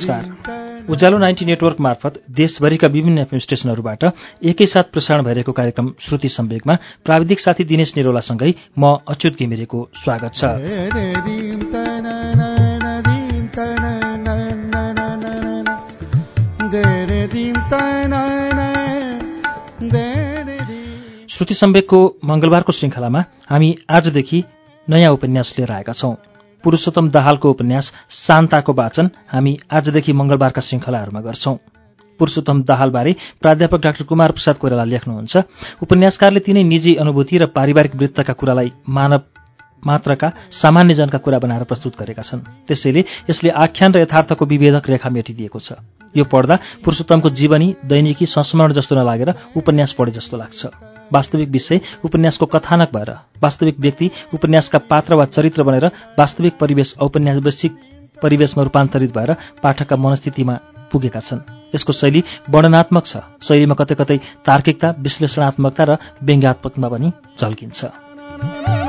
नमस्कार। उज्यालो ninety network मार्फत देशभरिका विभिन्न एफएम स्टेशनहरूबाट एकैसाथ प्रसारण भइरहेको कार्यक्रम श्रुति सम्वेकमा प्राविधिक साथी दिनेश निरौलासँगै म अच्युत घिमिरेको स्वागत छ। श्रुति सम्वेकको मङ्गलबारको श्रृङ्खलामा हामी आजदेखि नयाँ उपन्यास लिएर आएका छौं। पुरुषोत्तम दाहालको उपन्यास शान्ताको वाचन हामी आजदेखि मङ्गलबारका श्रृङ्खलाहरूमा गर्छौं। पुरुषोत्तम दाहालबारे प्राध्यापक डाक्टर कुमार प्रसाद कोइराला लेख्नुहुन्छ। उपन्यासकारले तिनै निजी अनुभूति र पारिवारिक वृत्तका कुरालाई मानव मात्रका सामान्यजनका कुरा बनाएर प्रस्तुत गरेका छन्। त्यसैले यसले आख्यान र यथार्थको विभेदक रेखा मेटिदिएको छ। यो पढ्दा पुरुषोत्तमको जीवनी दैनिकी संस्मरण जस्तो नलागेर उपन्यास पढे जस्तो लाग्छ। वास्तविक विषय उपन्यासको कथानक भएर वास्तविक व्यक्ति उपन्यासका पात्र वा चरित्र बनेर वास्तविक परिवेश औपन्यासिक परिवेशमा रूपान्तरित भएर पाठकका मनस्थितिमा पुगेका छन्। यसको शैली वर्णनात्मक छ। शैलीमा कतै कतै तार्किकता विश्लेषणात्मकता र व्यङ्ग्यात्मकमा पनि झल्किन्छ।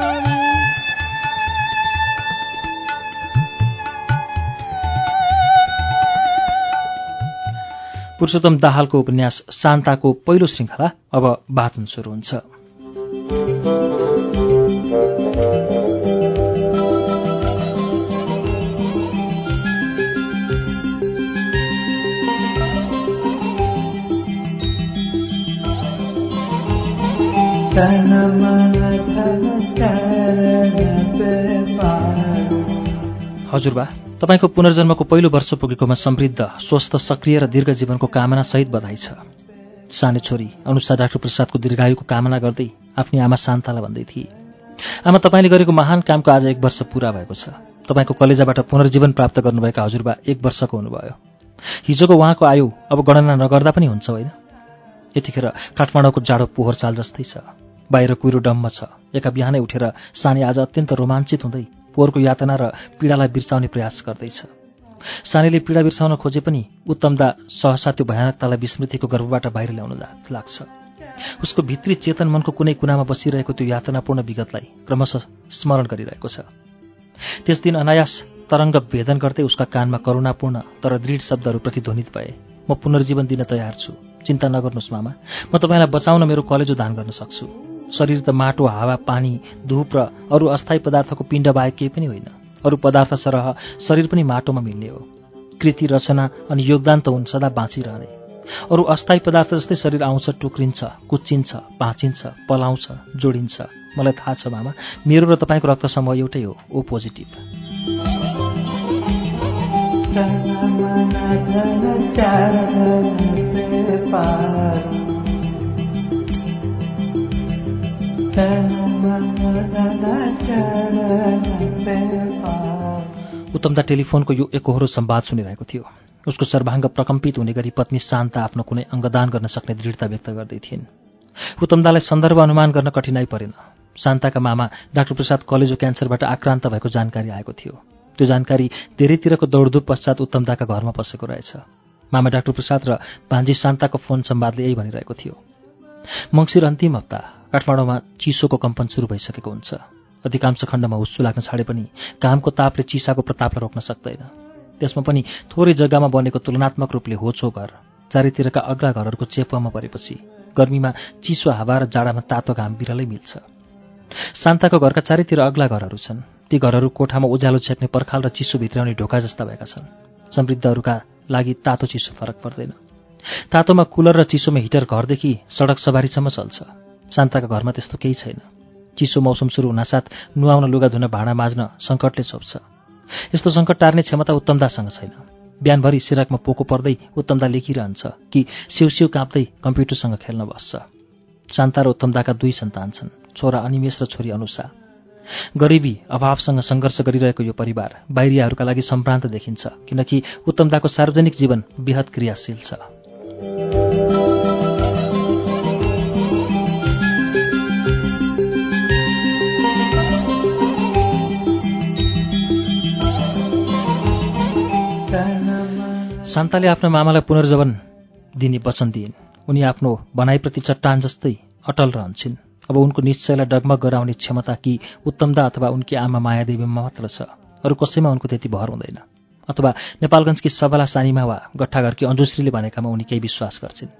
पुरुषोत्तम दाहालको उपन्यास शान्ताको पहिलो श्रृङ्खला अब वाचन सुरु हुन्छ। हजुरबा तपाईँको पुनर्जन्मको पहिलो वर्ष पुगेकोमा समृद्ध स्वस्थ सक्रिय र दीर्घ जीवनको कामनासहित बधाई छ। सानो छोरी अनुसार डाक्टर प्रसादको दीर्घायुको कामना गर्दै आफ्नी आमा शान्तालाई भन्दै थिए। आमा तपाईँले गरेको महान कामको आज एक वर्ष पुरा भएको छ। तपाईँको कलेजाबाट पुनर्जीवन प्राप्त गर्नुभएका हजुरबा एक वर्षको हुनुभयो। हिजोको उहाँको आयु अब गणना नगर्दा पनि हुन्छ होइन? यतिखेर काठमाडौँको जाडो पोहोर चाल जस्तै छ। बाहिर कुहिरो डम्म छ। एका बिहानै उठेर सानी आज अत्यन्त रोमाञ्चित हुँदै पोहोरको यातना र पीडालाई बिर्साउने प्रयास गर्दैछ। सानीले पीडा बिर्साउन खोजे पनि उत्तमदा सहसा त्यो भयानकतालाई विस्मृतिको गर्भबाट बाहिर ल्याउन लाग्छ। उसको भित्री चेतन मनको कुनै कुनामा बसिरहेको त्यो यातनापूर्ण विगतलाई क्रमशः स्मरण गरिरहेको छ। त्यस दिन अनायास तरङ्ग भेदन गर्दै उसका कानमा करुणापूर्ण तर दृढ शब्दहरू प्रतिध्वनित भए म पुनर्जीवन दिन तयार छु। चिन्ता नगर्नुहोस् मामा। म तपाईँलाई बचाउन मेरो कलेजो दान गर्न सक्छु। शरीर त माटो हावा पानी धुप र अरू अस्थायी पदार्थको पिण्ड बाहेक केही पनि होइन। अरू पदार्थ सरह शरीर पनि माटोमा मिल्ने हो। कृति रचना अनि योगदान त हुन् सदा बाँचिरहने। अरू अस्थायी पदार्थ जस्तै शरीर आउँछ टुक्रिन्छ कुच्चिन्छ भाँचिन्छ पलाउँछ जोडिन्छ। मलाई थाहा छ मामा मेरो र तपाईँको रक्त समूह एउटै हो ओ पोजिटिभ उत्तमदा टेलिफोनको यो एकहोरो संवाद सुनिरहेको थियो। उसको सर्वाङ्ग प्रकम्पित हुने गरी पत्नी शान्त आफ्नो कुनै अङ्गदान गर्न सक्ने दृढता व्यक्त गर्दै थिइन्। उत्तमदालाई सन्दर्भ अनुमान गर्न कठिनाई परेन। शान्ताका मामा डाक्टर प्रसाद कलेजो क्यान्सरबाट आक्रान्त भएको जानकारी आएको थियो। त्यो जानकारी धेरैतिरको दौडधुप पश्चात उत्तमदाका घरमा पसेको रहेछ। मामा डाक्टर प्रसाद र भान्जी शान्ताको फोन संवादले यही भनिरहेको थियो। मङ्सिर अन्तिम हप्ता काठमाडौँमा चिसोको कम्पन सुरु भइसकेको हुन्छ। अधिकांश खण्डमा हुस्सु लाग्न छाडे पनि घामको तापले चिसाको प्रतापलाई रोक्न सक्दैन। त्यसमा पनि थोरै जग्गामा बनेको तुलनात्मक रूपले होचो घर चारैतिरका अग्ला घरहरूको चेपुवामा परेपछि गर्मीमा चिसो हावा र जाडामा तातो घाम बिरलै मिल्छ। शान्ताको घरका चारैतिर अग्ला घरहरू छन्। ती घरहरू कोठामा उज्यालो छेक्ने पर्खाल र चिसो भित्राउने ढोका जस्ता भएका छन्। समृद्धहरूका लागि तातो चिसो फरक पर्दैन। तातोमा कुलर र चिसोमा हिटर घरदेखि सडक सवारीसम्म चल्छ। शान्ताका घरमा त्यस्तो केही छैन। चिसो मौसम सुरु हुनासाथ नुहाउन लुगा धुन भाँडा माझ्न सङ्कटले छोप्छ। यस्तो सङ्कट टार्ने क्षमता उत्तमदासँग छैन। बिहानभरि सिराकमा पोको पर्दै उत्तमदा लेखिरहन्छ कि सिउ काँप्दै कम्प्युटरसँग खेल्न बस्छ। शान्ता र उत्तमदाका दुई सन्तान छन् छोरा अनिमेष र छोरी अनुषा। गरिबी अभावसँग सङ्घर्ष गरिरहेको यो परिवार बाहिरियाहरूका लागि सम्प्रान्त देखिन्छ किनकि उत्तमदाको सार्वजनिक जीवन वृहत क्रियाशील छ। शान्ताले आफ्नो मामालाई पुनर्जवन दिने वचन दिइन्। उनी आफ्नो भनाइप्रति चट्टान जस्तै अटल रहन्छन्। अब उनको निश्चयलाई डगमग गराउने क्षमता कि उत्तमदा अथवा उनकी आमा मायादेवीमा मात्र छ। अरू कसैमा उनको त्यति भर हुँदैन। अथवा नेपालगञ्जकी सबला सानीमा वा गट्ठाघरकी अन्जुश्रीले भनेकामा उनी केही विश्वास गर्छिन्।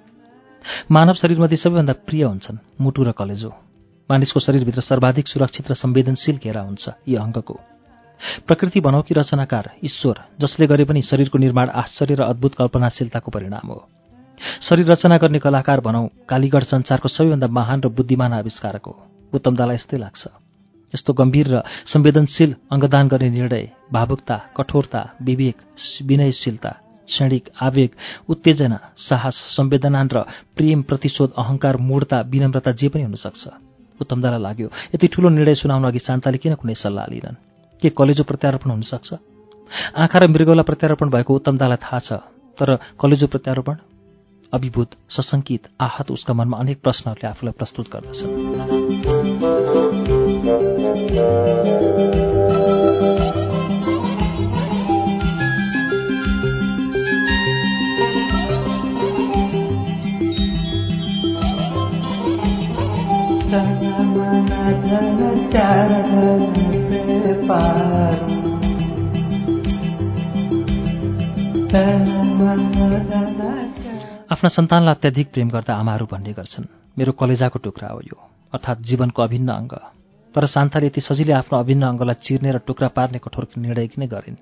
मानव शरीरमध्ये सबैभन्दा प्रिय हुन्छन् मुटु र कलेजो। मानिसको शरीरभित्र सर्वाधिक सुरक्षित र संवेदनशील घेरा हुन्छ यी अङ्गको। प्रकृति भनौँ कि रचनाकार ईश्वर जसले गरे पनि शरीरको निर्माण आश्चर्य र अद्भुत कल्पनाशीलताको परिणाम हो। शरीर रचना गर्ने कलाकार भनौँ कालीगढ संसारको सबैभन्दा महान र बुद्धिमान आविष्कारक हो। उत्तमदालाई यस्तै लाग्छ। यस्तो गम्भीर र संवेदनशील अङ्गदान गर्ने निर्णय भावुकता कठोरता विवेक विनयशीलता क्षणिक आवेग उत्तेजना साहस संवेदना र प्रेम प्रतिशोध अहङ्कार मूढता विनम्रता जे पनि हुनसक्छ। उत्तमदालाई लाग्यो। यति ठूलो निर्णय सुनाउन अघि शान्ताले किन कुनै सल्लाह लिनन् के कलेजो प्रत्यारोपण हुनसक्छ? आँखा र मृगौला प्रत्यारोपण भएको उत्तमदालाई थाहा छ तर कलेजो प्रत्यारोपण? अभिभूत सशङ्कित आहत उसका मनमा अनेक प्रश्नहरूले आफूलाई प्रस्तुत गर्दछन् आफ्ना सन्तानलाई अत्याधिक प्रेम गर्दा आमाहरू भन्ने गर्छन्। मेरो कलेजाको टुक्रा हो यो अर्थात् जीवनको अभिन्न अङ्ग। तर शान्ताले यति सजिलै आफ्नो अभिन्न अङ्गलाई चिर्ने र टुक्रा पार्ने कठोर निर्णय किन गरिन्?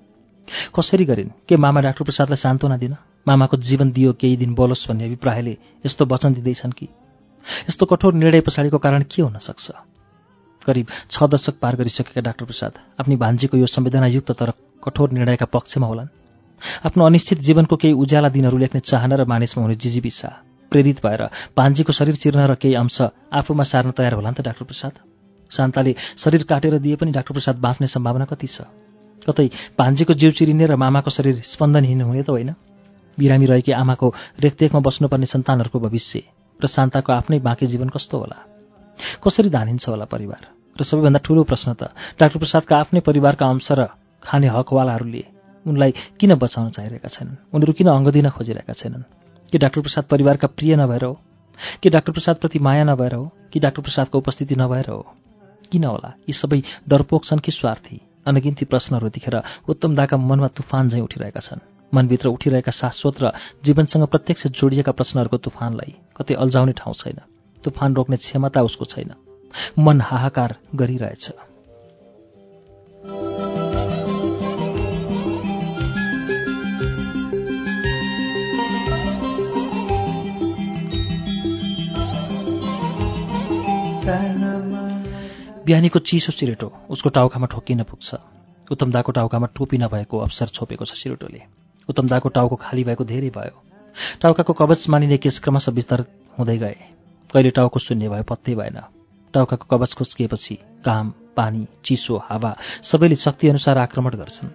कसरी गरिन्? के मामा डाक्टर प्रसादलाई सान्त्वना दिन? मामाको जीवन दियो केही दिन बोलोस् भन्ने अभिप्रायले यस्तो वचन दिँदैछन् कि? यस्तो कठोर निर्णय पछाडिको कारण के हुन सक्छ? करिब छ दशक पार गरिसकेका डाक्टर प्रसाद आफ्नी भान्जीको यो संवेदनायुक्त तर कठोर निर्णयका पक्षमा होलान्। आफ्नो अनिश्चित जीवनको केही उज्याला दिनहरू लेख्ने चाहना र मानिसमा हुने जिजीविसा प्रेरित भएर भान्जीको शरीर चिर्न र केही अंश आफूमा सार्न तयार होला नि त डाक्टर प्रसाद। शान्ताले शरीर काटेर दिए पनि डाक्टर प्रसाद बाँच्ने सम्भावना कति छ? कतै भान्जीको जिउ चिरिने र मामाको शरीर स्पन्दनहीन हुने त होइन। बिरामी रहेकी आमाको रेखदेखमा बस्नुपर्ने सन्तानहरूको भविष्य र शान्ताको आफ्नै बाँकी जीवन कस्तो होला? कसरी धानिन्छ होला परिवार? र सबैभन्दा ठूलो प्रश्न त डाक्टर प्रसादका आफ्नै परिवारका अंश र खाने हकवालाहरूले उनलाई किन बचाउन चाहिरहेका छैनन्? उनीहरू किन अङ्ग दिन खोजिरहेका छैनन्? कि डाक्टर प्रसाद परिवारका प्रिय नभएर हो? कि डाक्टर प्रसादप्रति माया नभएर हो? कि डाक्टर प्रसादको उपस्थिति नभएर हो? किन होला? यी सबै डरपोक छन् कि स्वार्थी? अनगिन्ती प्रश्नहरू देखेर उत्तम दाका मनमा तुफान झैँ उठिरहेका छन्। मनभित्र उठिरहेका शाश्वत र जीवनसँग प्रत्यक्ष जोडिएका प्रश्नहरूको तुफानलाई कतै अल्झाउने ठाउँ छैन। तुफान रोक्ने क्षमता उसको छैन। मन हाहाकार गरिरहेछ। बिहानीको चिसो चिरेटो उसको टाउकामा ठोकिन पुग्छ। उत्तमदाको टाउकामा टोपी नभएको अवसर छोपेको छ सिरोटोले। उत्तमदाको टाउको खाली भएको धेरै भयो। टाउकाको कवच मानिने केस क्रमशः विस्तार हुँदै गए। कहिले टाउको शून्य भयो पत्तै भएन। टाउकाको कवच खुस्किएपछि काम पानी चिसो हावा सबैले शक्तिअनुसार आक्रमण गर्छन्।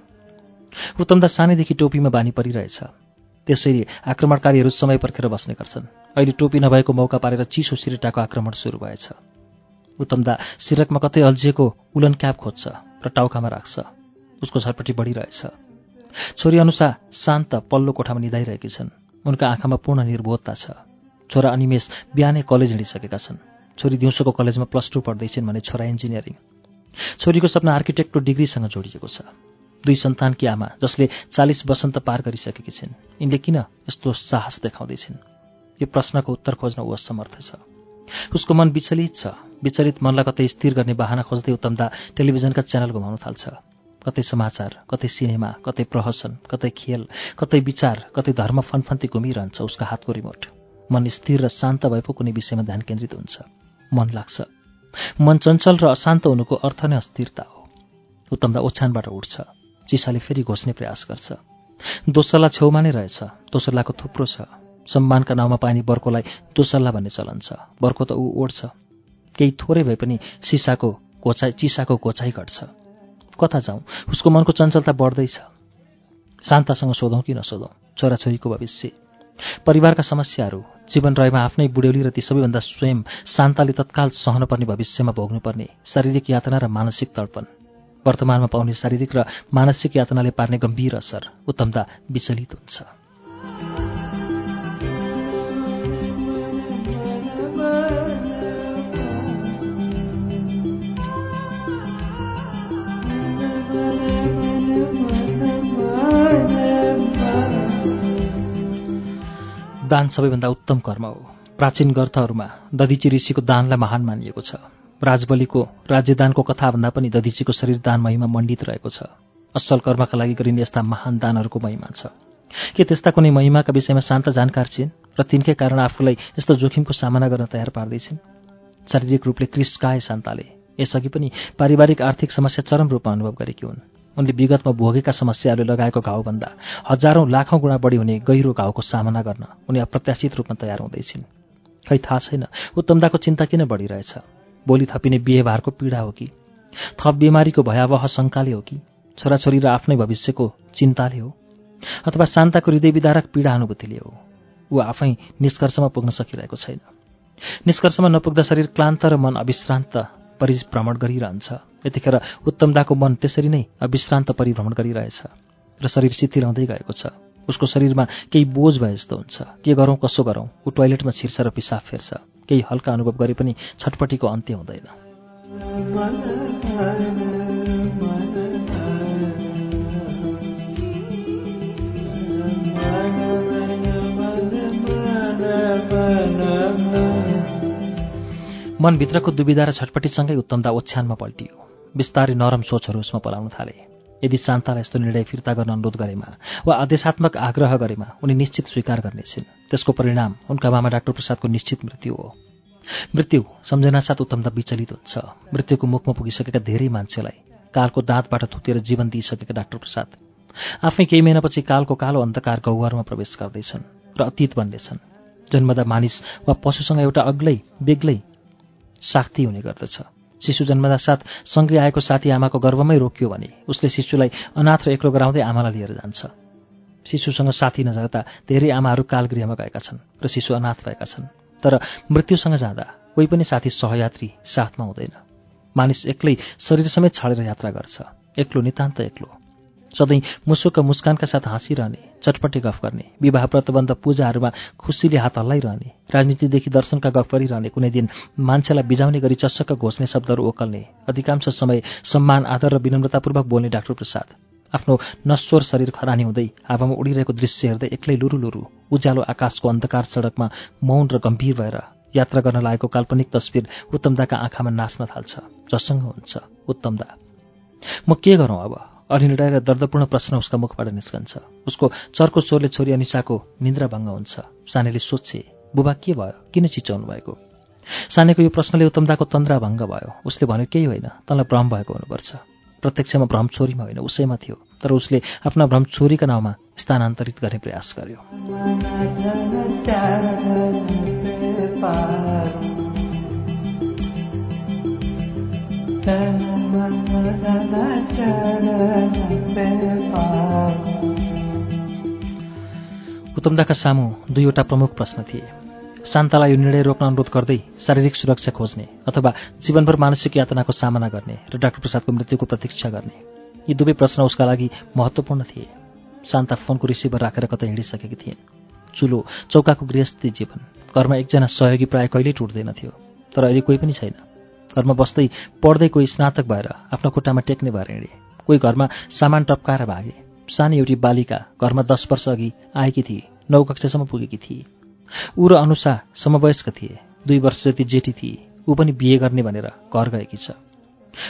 उत्तमदा सानैदेखि टोपीमा बानी परिरहेछ। त्यसैले आक्रमणकारीहरू समय पर्खेर बस्ने गर्छन्। अहिले टोपी नभएको मौका पारेर चिसो सिरेटाको आक्रमण सुरु भएछ। उत्तमदा सिरकमा कतै अल्झिएको उलन क्याप खोज्छ र टाउकामा राख्छ। उसको झरपट्टि बढिरहेछ। छोरी अनुसार शान्त पल्लो कोठामा निधाइरहेकी छन्। उनका आँखामा पूर्ण निर्बोधता छ। छोरा अनिमेष बिहानै कलेज हिँडिसकेका छन्। छोरी दिउँसोको कलेजमा प्लस टू पढ्दैछन् भने छोरा इन्जिनियरिङ। छोरीको सपना आर्किटेक्टको डिग्रीसँग जोडिएको छ। दुई सन्तानकी आमा जसले चालिस वसन्त पार गरिसकेकी छिन्। यिनले किन यस्तो साहस देखाउँदैछिन्? यो प्रश्नको उत्तर खोज्न ऊ असमर्थ छ। उसको मन विचलित छ। विचलित मनलाई कतै स्थिर गर्ने बाहना खोज्दै उत्तमदा टेलिभिजनका च्यानल घुमाउन थाल्छ। कतै समाचार कतै सिनेमा कतै प्रहसन कतै खेल कतै विचार कतै धर्म फनफन्ती घुमिरहन्छ उसका हातको रिमोट। मन स्थिर र शान्त भए पो कुनै विषयमा ध्यान केन्द्रित हुन्छ। मन लाग्छ। मन चञ्चल र अशान्त हुनुको अर्थ नै अस्थिरता हो। उत्तमदा ओछ्यानबाट उठ्छ। चिसाले फेरि घोस्ने प्रयास गर्छ। दोसल्ला छेउमा नै रहेछ। दोसल्लाको थुप्रो छ। सम्मानका नाउँमा पाइने बर्कोलाई दोसल्ला भन्ने चलन छ। बर्को त ऊ ओढ्छ केही थोरै भए पनि सिसाको घोचाइ चिसाको घोचाइ घट्छ। कता जाउँ? उसको मनको चञ्चलता बढ्दैछ। शान्तासँग सोधौँ कि नसोधौँ? छोराछोरीको भविष्य। परिवारका समस्याहरू जीवन रहेमा आफ्नै बुढ्यौली र ती सबैभन्दा स्वयं शान्ताले तत्काल सहन पर्ने भविष्यमा भोग्नुपर्ने शारीरिक यातना र मानसिक तडपन वर्तमानमा पाउने शारीरिक र मानसिक यातनाले पार्ने गम्भीर असर उत्तमता विचलित हुन्छ। दान सबैभन्दा उत्तम कर्म हो। प्राचीन ग्रन्थहरूमा दधिची ऋषिको दानलाई महान मानिएको छ। राजबलीको राज्यदानको कथाभन्दा पनि दधिचीको शरीर दान महिमा मण्डित रहेको छ। असल कर्मका लागि गरिने यस्ता महान दानहरूको महिमा छ। के त्यस्ता कुनै महिमाका विषयमा शान्त जानकार छिन् र तिनकै कारण आफूलाई यस्तो जोखिमको सामना गर्न तयार पार्दैछिन्? शारीरिक रूपले क्रिस्काए शान्ताले यसअघि पनि पारिवारिक आर्थिक समस्या चरम रूपमा अनुभव गरेकी हुन्। उनले विगतमा भोगेका समस्याहरूले लगाएको घाउभन्दा हजारौँ लाखौँ गुणा बढी हुने गहिरो घाउको सामना गर्न उनी अप्रत्याशित रूपमा तयार हुँदैछिन्। खै थाहा छैन उत्तमताको चिन्ता किन बढिरहेछ? भोलि थपिने बिहेभारको पीडा हो कि? थप बिमारीको भयावह शङ्काले हो कि? छोराछोरी र आफ्नै भविष्यको चिन्ताले हो? अथवा शान्ताको हृदय विदारक पीडा अनुभूतिले हो? ऊ आफै निष्कर्षमा पुग्न सकिरहेको छैन। निष्कर्षमा नपुग्दा शरीर क्लान्त र मन अविश्रान्त परिभ्रमण गरिरहन्छ। यतिखेर उत्तमदाको मन त्यसरी नै अविश्रान्त परिभ्रमण गरिरहेछ र शरीर शिथिल हुँदै गएको छ। उसको शरीरमा केही बोझ भए जस्तो हुन्छ। के गरौँ कसो गरौँ ऊ टोयलेटमा छिर्छ र पिसाब फेर्छ। केही हल्का अनुभव गरे पनि छटपट्टिको अन्त्य हुँदैन। मनभित्रको दुविधा र छटपट्टिसँगै उत्तमदा ओछ्यानमा पल्टियो। बिस्तारै नरम सोचहरू उसमा पलाउन थाले। यदि शान्तालाई यस्तो निर्णय फिर्ता गर्न अनुरोध गरेमा वा आदेशात्मक आग्रह गरेमा उनी निश्चित स्वीकार गर्नेछिन्। त्यसको परिणाम उनका मामा डाक्टर प्रसादको निश्चित मृत्यु हो। मृत्यु सम्झनासाथ उत्तमदा विचलित हुन्छ। मृत्युको मुखमा पुगिसकेका धेरै मान्छेलाई कालको दाँतबाट थुतेर जीवन दिइसकेका डाक्टर प्रसाद आफै केही महिनापछि कालको कालो अन्धकार गौहरमा प्रवेश गर्दैछन् र अतीत बन्नेछन्। जन्मदा मानिस वा पशुसँग एउटा अग्लै बेग्लै साथी हुने गर्दछ। शिशु जन्मदा साथ सँगै आएको साथी आमाको गर्वमै रोकियो भने उसले शिशुलाई अनाथ र एक्लो गराउँदै आमालाई लिएर जान्छ। शिशुसँग साथी नजाँदा धेरै आमाहरू कालगृहमा गएका छन् र शिशु अनाथ भएका छन्। तर मृत्युसँग जाँदा कोही पनि साथी सहयात्री साथमा हुँदैन। मानिस एक्लै शरीर समेत छाडेर यात्रा गर्छ। एक्लो नितान्त एक्लो। सधैँ मुसुक मुस्कानका साथ हाँसिरहने चटपटे गफ गर्ने विवाह व्रतबन्ध पूजाहरूमा खुसीले हात हल्लाइरहने राजनीतिदेखि दर्शनका गफ गरिरहने कुनै दिन मान्छेलाई बिजाउने गरी चस्सक घोष्ने शब्दहरू ओकल्ने अधिकांश समय सम्मान आदर र विनम्रतापूर्वक बोल्ने डाक्टर प्रसाद। आफ्नो नश्वर शरीर खरानी हुँदै हावामा उडिरहेको दृश्य हेर्दै एक्लै लुरु लुरु उज्यालो आकाशको अन्धकार सडकमा मौन र गम्भीर भएर यात्रा गर्न लागेको काल्पनिक तस्विर उत्तमदाका आँखामा नाच्न थाल्छ जसँग हुन्छ उत्तमदा म के गरौँ अब? अनिर्णय र दर्दपूर्ण प्रश्न उसका मुखबाट निस्कन्छ। उसको चर्को स्वरले छोरी अनिसाको निन्द्रा भङ्ग हुन्छ। सानेले सोध्छे बुबा के भयो? किन चिचाउनु भएको? सानेको यो प्रश्नले उत्तमदाको तन्द्रा भङ्ग भयो। उसले भन्यो केही होइन तँलाई भ्रम भएको हुनुपर्छ। प्रत्यक्षमा भ्रम छोरीमा होइन उसैमा थियो। तर उसले आफ्ना भ्रम छोरीका नाउँमा स्थानान्तरित गर्ने प्रयास गर्यो। उत्तमदाका सामु दुईवटा प्रमुख प्रश्न थिए। शान्तालाई यो निर्णय रोक्न अनुरोध गर्दै शारीरिक सुरक्षा खोज्ने अथवा जीवनभर मानसिक यातनाको सामना गर्ने र डाक्टर प्रसादको मृत्युको प्रतीक्षा गर्ने। यी दुवै प्रश्न उसका लागि महत्त्वपूर्ण थिए। शान्ता फोनको रिसिभर राखेर कतै हिँडिसकेकी थिइन्। चुलो चौकाको गृहस्थी जीवन। घरमा एकजना सहयोगी प्रायः कहिल्यै टुट्दैनथ्यो तर अहिले कोही पनि छैन। घरमा बस्दै पढ्दै कोही स्नातक भएर आफ्नो खुट्टामा टेक्ने भएर हिँडे। कोही घरमा सामान टप्काएर भागे। सानी एउटी बालिका घरमा दस वर्ष अघि आएकी थिए नौ कक्षासम्म पुगेकी थिए। ऊ र अनुसा समवयस्क थिए दुई वर्ष जति जेठी थिए। ऊ पनि बिहे गर्ने भनेर घर गएकी छ।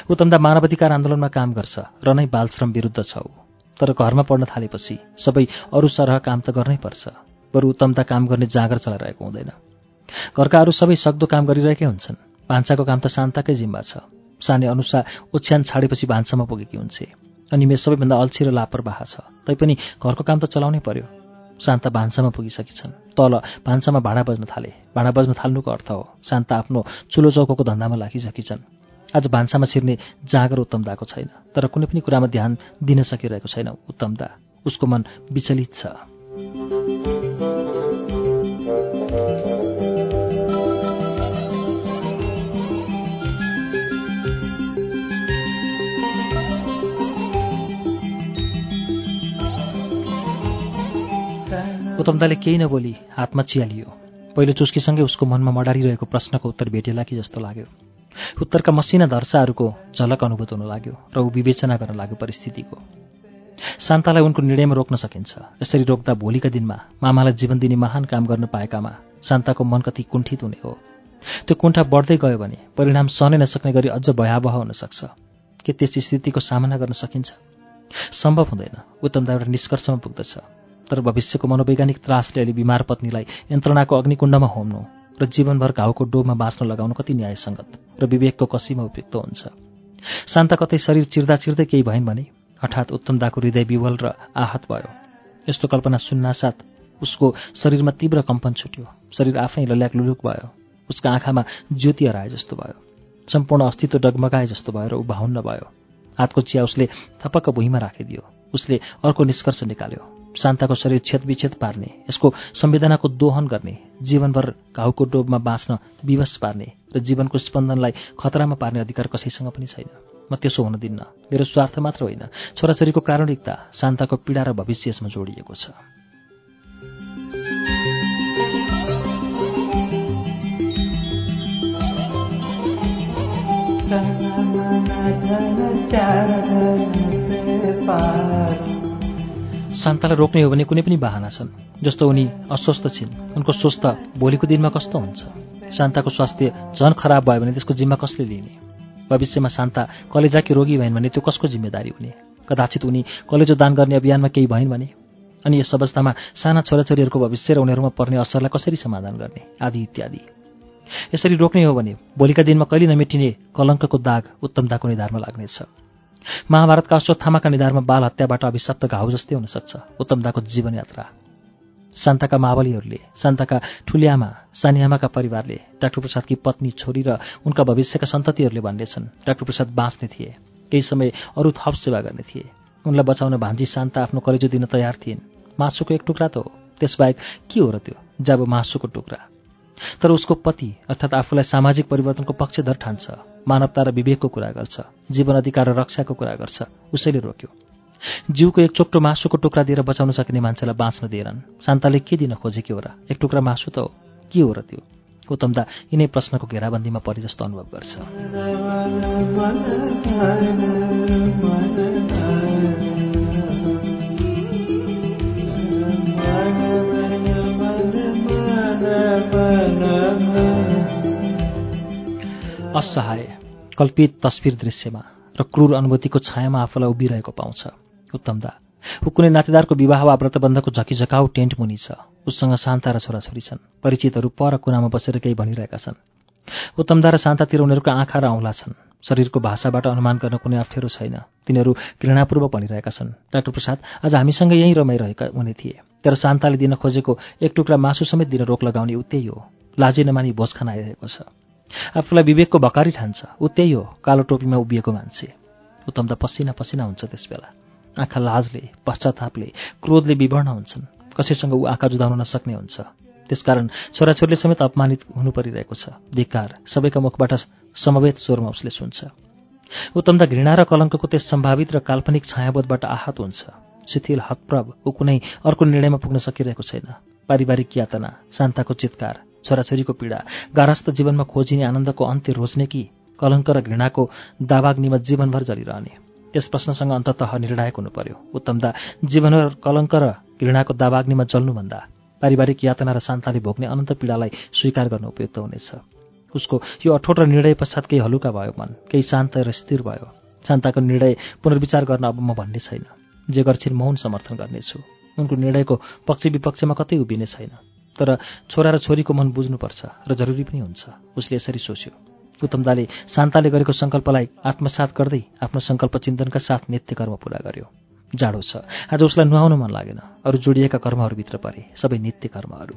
उत्तमदा मानवाधिकार आन्दोलनमा काम गर्छ र नै बालश्रम विरुद्ध छ ऊ। तर घरमा पढ्न थालेपछि सबै अरू सरह काम त गर्नै पर्छ बरु उत्तमता काम गर्ने जाँगर चलाइरहेको हुँदैन। घरका अरू सबै सक्दो काम गरिरहेकै हुन्छन्। भान्साको काम त शान्ताकै जिम्मा छ। साने अनुसा ओछ्यान छाडेपछि भान्सामा पुगेकी हुन्छे। अनि मे सबैभन्दा अल्छी र लापरवाह छ। तैपनि घरको काम त चलाउनै पर्यो। शान्ता भान्सामा पुगिसकेछन् तल भान्सामा भाँडा बज्न थाले। भाँडा बज्न थाल्नुको अर्थ हो शान्ता आफ्नो चुलो चौकोको धन्दामा लागिसकेछन् आज भान्सामा छिर्ने जाँगर उत्तमदाको छैन। तर कुनै पनि कुरामा ध्यान दिन सकिरहेको छैन उत्तमदा उसको मन विचलित छ। उत्तमदाले केही नबोली हातमा चिया लियो। पहिलो चुस्कीसँगै उसको मनमा मडारिरहेको प्रश्नको उत्तर भेटेला कि जस्तो लाग्यो। उत्तरका मसिना धर्साहरूको झलक अनुभूत हुन लाग्यो र ऊ विवेचना गर्न लाग्यो परिस्थितिको। शान्तालाई उनको निर्णयमा रोक्न सकिन्छ। यसरी रोक्दा भोलिका दिनमा मामालाई जीवन दिने महान काम गर्न पाएकामा शान्ताको मन कति कुण्ठित हुने हो। त्यो कुण्ठा बढ्दै गयो भने परिणाम सहनै नसक्ने गरी अझ भयावह हुन सक्छ के त्यस स्थितिको सामना गर्न सकिन्छ? सम्भव हुँदैन। उत्तमदा एउटा निष्कर्षमा पुग्दछ। तर भविष्यको मनोवैज्ञानिक त्रासले अहिले बिमार पत्नीलाई यन्त्रणाको अग्निकुण्डमा होम्नु र जीवनभर घाउको डोबमा बाँच्न लगाउनु कति न्यायसङ्गत र विवेकको कसीमा उपयुक्त हुन्छ। शान्ता कतै शरीर चिर्दा चिर्दै केही भइन् भने हठात उत्तमदाको हृदय विवल र आहत भयो। यस्तो कल्पना सुन्नासाथ उसको शरीरमा तीव्र कम्पन छुट्यो। शरीर आफै लल्याक लुलुक भयो। उसका आँखामा ज्योति हराए जस्तो भयो। सम्पूर्ण अस्तित्व डगमगाए जस्तो भयो र ऊ भाउन्न भयो। हातको चिया उसले थपक्क भुइँमा राखिदियो। उसले अर्को निष्कर्ष निकाल्यो। शान्ताको शरीर छेदविच्छेद पार्ने यसको संवेदनाको दोहन गर्ने जीवनभर घाउको डोबमा बाँच्न विवश पार्ने र जीवनको स्पन्दनलाई खतरामा पार्ने अधिकार कसैसँग पनि छैन। म त्यसो हुन दिन्न। मेरो स्वार्थ मात्र होइन। छोराछोरीको कारुणिकता शान्ताको पीडा र भविष्य यसमा जोडिएको छ। शान्तालाई रोक्ने हो भने कुनै पनि बाहना छन् जस्तो उनी अस्वस्थ छिन्। उनको स्वस्थ भोलिको दिनमा कस्तो हुन्छ? शान्ताको स्वास्थ्य झन खराब भयो भने त्यसको जिम्मा कसले लिने? भविष्यमा शान्ता कलेजाकी रोगी भइन् भने त्यो कसको जिम्मेदारी हुने? कदाचित उनी कलेजो दान गर्ने अभियानमा केही भइन् भने? अनि यस अवस्थामा साना छोराछोरीहरूको भविष्य र उनीहरूमा पर्ने असरलाई कसरी समाधान गर्ने? आदि इत्यादि। यसरी रोक्ने हो भने भोलिका दिनमा कहिले नमेटिने कलङ्कको दाग उत्तमताको निधारमा लाग्नेछ। महाभारतका अश्वत्थामाका निधारमा बाल हत्याबाट अभिशप्त घाउ जस्तै हुन सक्छ उत्तमताको जीवनयात्रा। शान्ताका मावलीहरूले शान्ताका ठुलिआमा सानिआमाका परिवारले डाक्टर प्रसादकी पत्नी छोरी र उनका भविष्यका सन्ततिहरूले भन्नेछन्। डाक्टर प्रसाद बाँच्ने थिए। केही समय अरू थप सेवा गर्ने थिए। उनलाई बचाउन भान्जी शान्ता आफ्नो कलेजो दिन तयार थिइन्। मासुको एक टुक्रा त हो। त्यसबाहेक के हो र त्यो? जब मासुको टुक्रा। तर उसको पति अर्थात् आफूलाई सामाजिक परिवर्तनको पक्षधर ठान्छ। मानवता र विवेकको कुरा गर्छ जीवन अधिकार र रक्षाको कुरा गर्छ। उसैले रोक्यो। जिउको एक चोक्टो मासुको टुक्रा दिएर बचाउन सक्ने मान्छेलाई बाँच्न दिएनन्। शान्ताले के दिन खोजेकी हो र? एक टुक्रा मासु त हो। के हो र त्यो? गौतमदा यिनै प्रश्नको घेराबन्दीमा परे जस्तो अनुभव गर्छ। असहाय कल्पित तस्विर दृश्यमा र क्रूर अनुभूतिको छायामा आफूलाई उभिरहेको पाउँछ। उत्तमदा ऊ कुनै नातेदारको विवाह वा व्रतबन्धको झकिझकाउ टेन्ट मुनि छ। उसँग शान्ता र छोराछोरी छन्। परिचितहरू पर कुनामा बसेर केही भनिरहेका छन्। उत्तमदा र शान्तातिर उनीहरूको आँखा र औँला छन्। शरीरको भाषाबाट अनुमान गर्न कुनै अप्ठ्यारो छैन। तिनीहरू घृणापूर्वक भनिरहेका छन्। डाक्टर प्रसाद आज हामीसँग यहीँ रमाइरहेका हुने थिए। तर शान्ताले दिन खोजेको एक टुक्रा मासु समेत दिन रोक लगाउने ऊ त्यही हो। लाजे नमानी भोज खान आइरहेको छ। आफूलाई विवेकको भकारी ठान्छ। ऊ त्यही हो कालो टोपीमा उभिएको मान्छे। उत्तम त पसिना पसिना हुन्छ त्यस बेला आँखा लाजले पश्चातापले क्रोधले विवर्ण हुन्छन्। कसैसँग ऊ आँखा जुदाउन नसक्ने हुन्छ। त्यसकारण छोराछोरीले समेत अपमानित हुनु परिरहेको छ। धिक्कार सबैका मुखबाट समवेत स्वरमा उसले सुन्छ। उत्तम त घृणा र कलङ्कको त्यस सम्भावित र काल्पनिक छायाबोधबाट आहत हुन्छ। शिथिल हतप्रभ ऊ कुनै अर्को निर्णयमा पुग्न सकिरहेको छैन। पारिवारिक यातना शान्ताको चित्कार छोराछोरीको पीडा गारस्थ जीवनमा खोजिने आनन्दको अन्त्य रोज्ने कि कलङ्क र घृणाको दावाग्निमा जीवनभर जलिरहने? त्यस प्रश्नसँग अन्ततः निर्णायक हुनु पर्यो उत्तमदा जीवनभर कलङ्क र घृणाको दावाग्निमा जल्नुभन्दा पारिवारिक यातना र शान्ताले भोग्ने अनन्त पीडालाई स्वीकार गर्न उपयुक्त हुनेछ। उसको यो अठोट र निर्णय पश्चात केही हलुका भयो मन केही शान्त र स्थिर भयो। शान्ताको निर्णय पुनर्विचार गर्न अब म भन्ने छैन जे गर्छिन् मौन समर्थन गर्नेछु। उनको निर्णयको पक्ष विपक्षमा कतै उभिने छैन। तर छोरा र छोरीको मन बुझ्नुपर्छ र जरुरी पनि हुन्छ। उसले यसरी सोच्यो। उत्तमदाले शान्ताले गरेको सङ्कल्पलाई आत्मसात गर्दै आफ्नो सङ्कल्प चिन्तनका साथ नित्य कर्म पुरा गर्यो। जाडो छ। आज उसलाई नुहाउन मन लागेन। अरू जोडिएका कर्महरूभित्र परे। सबै नित्य कर्महरू।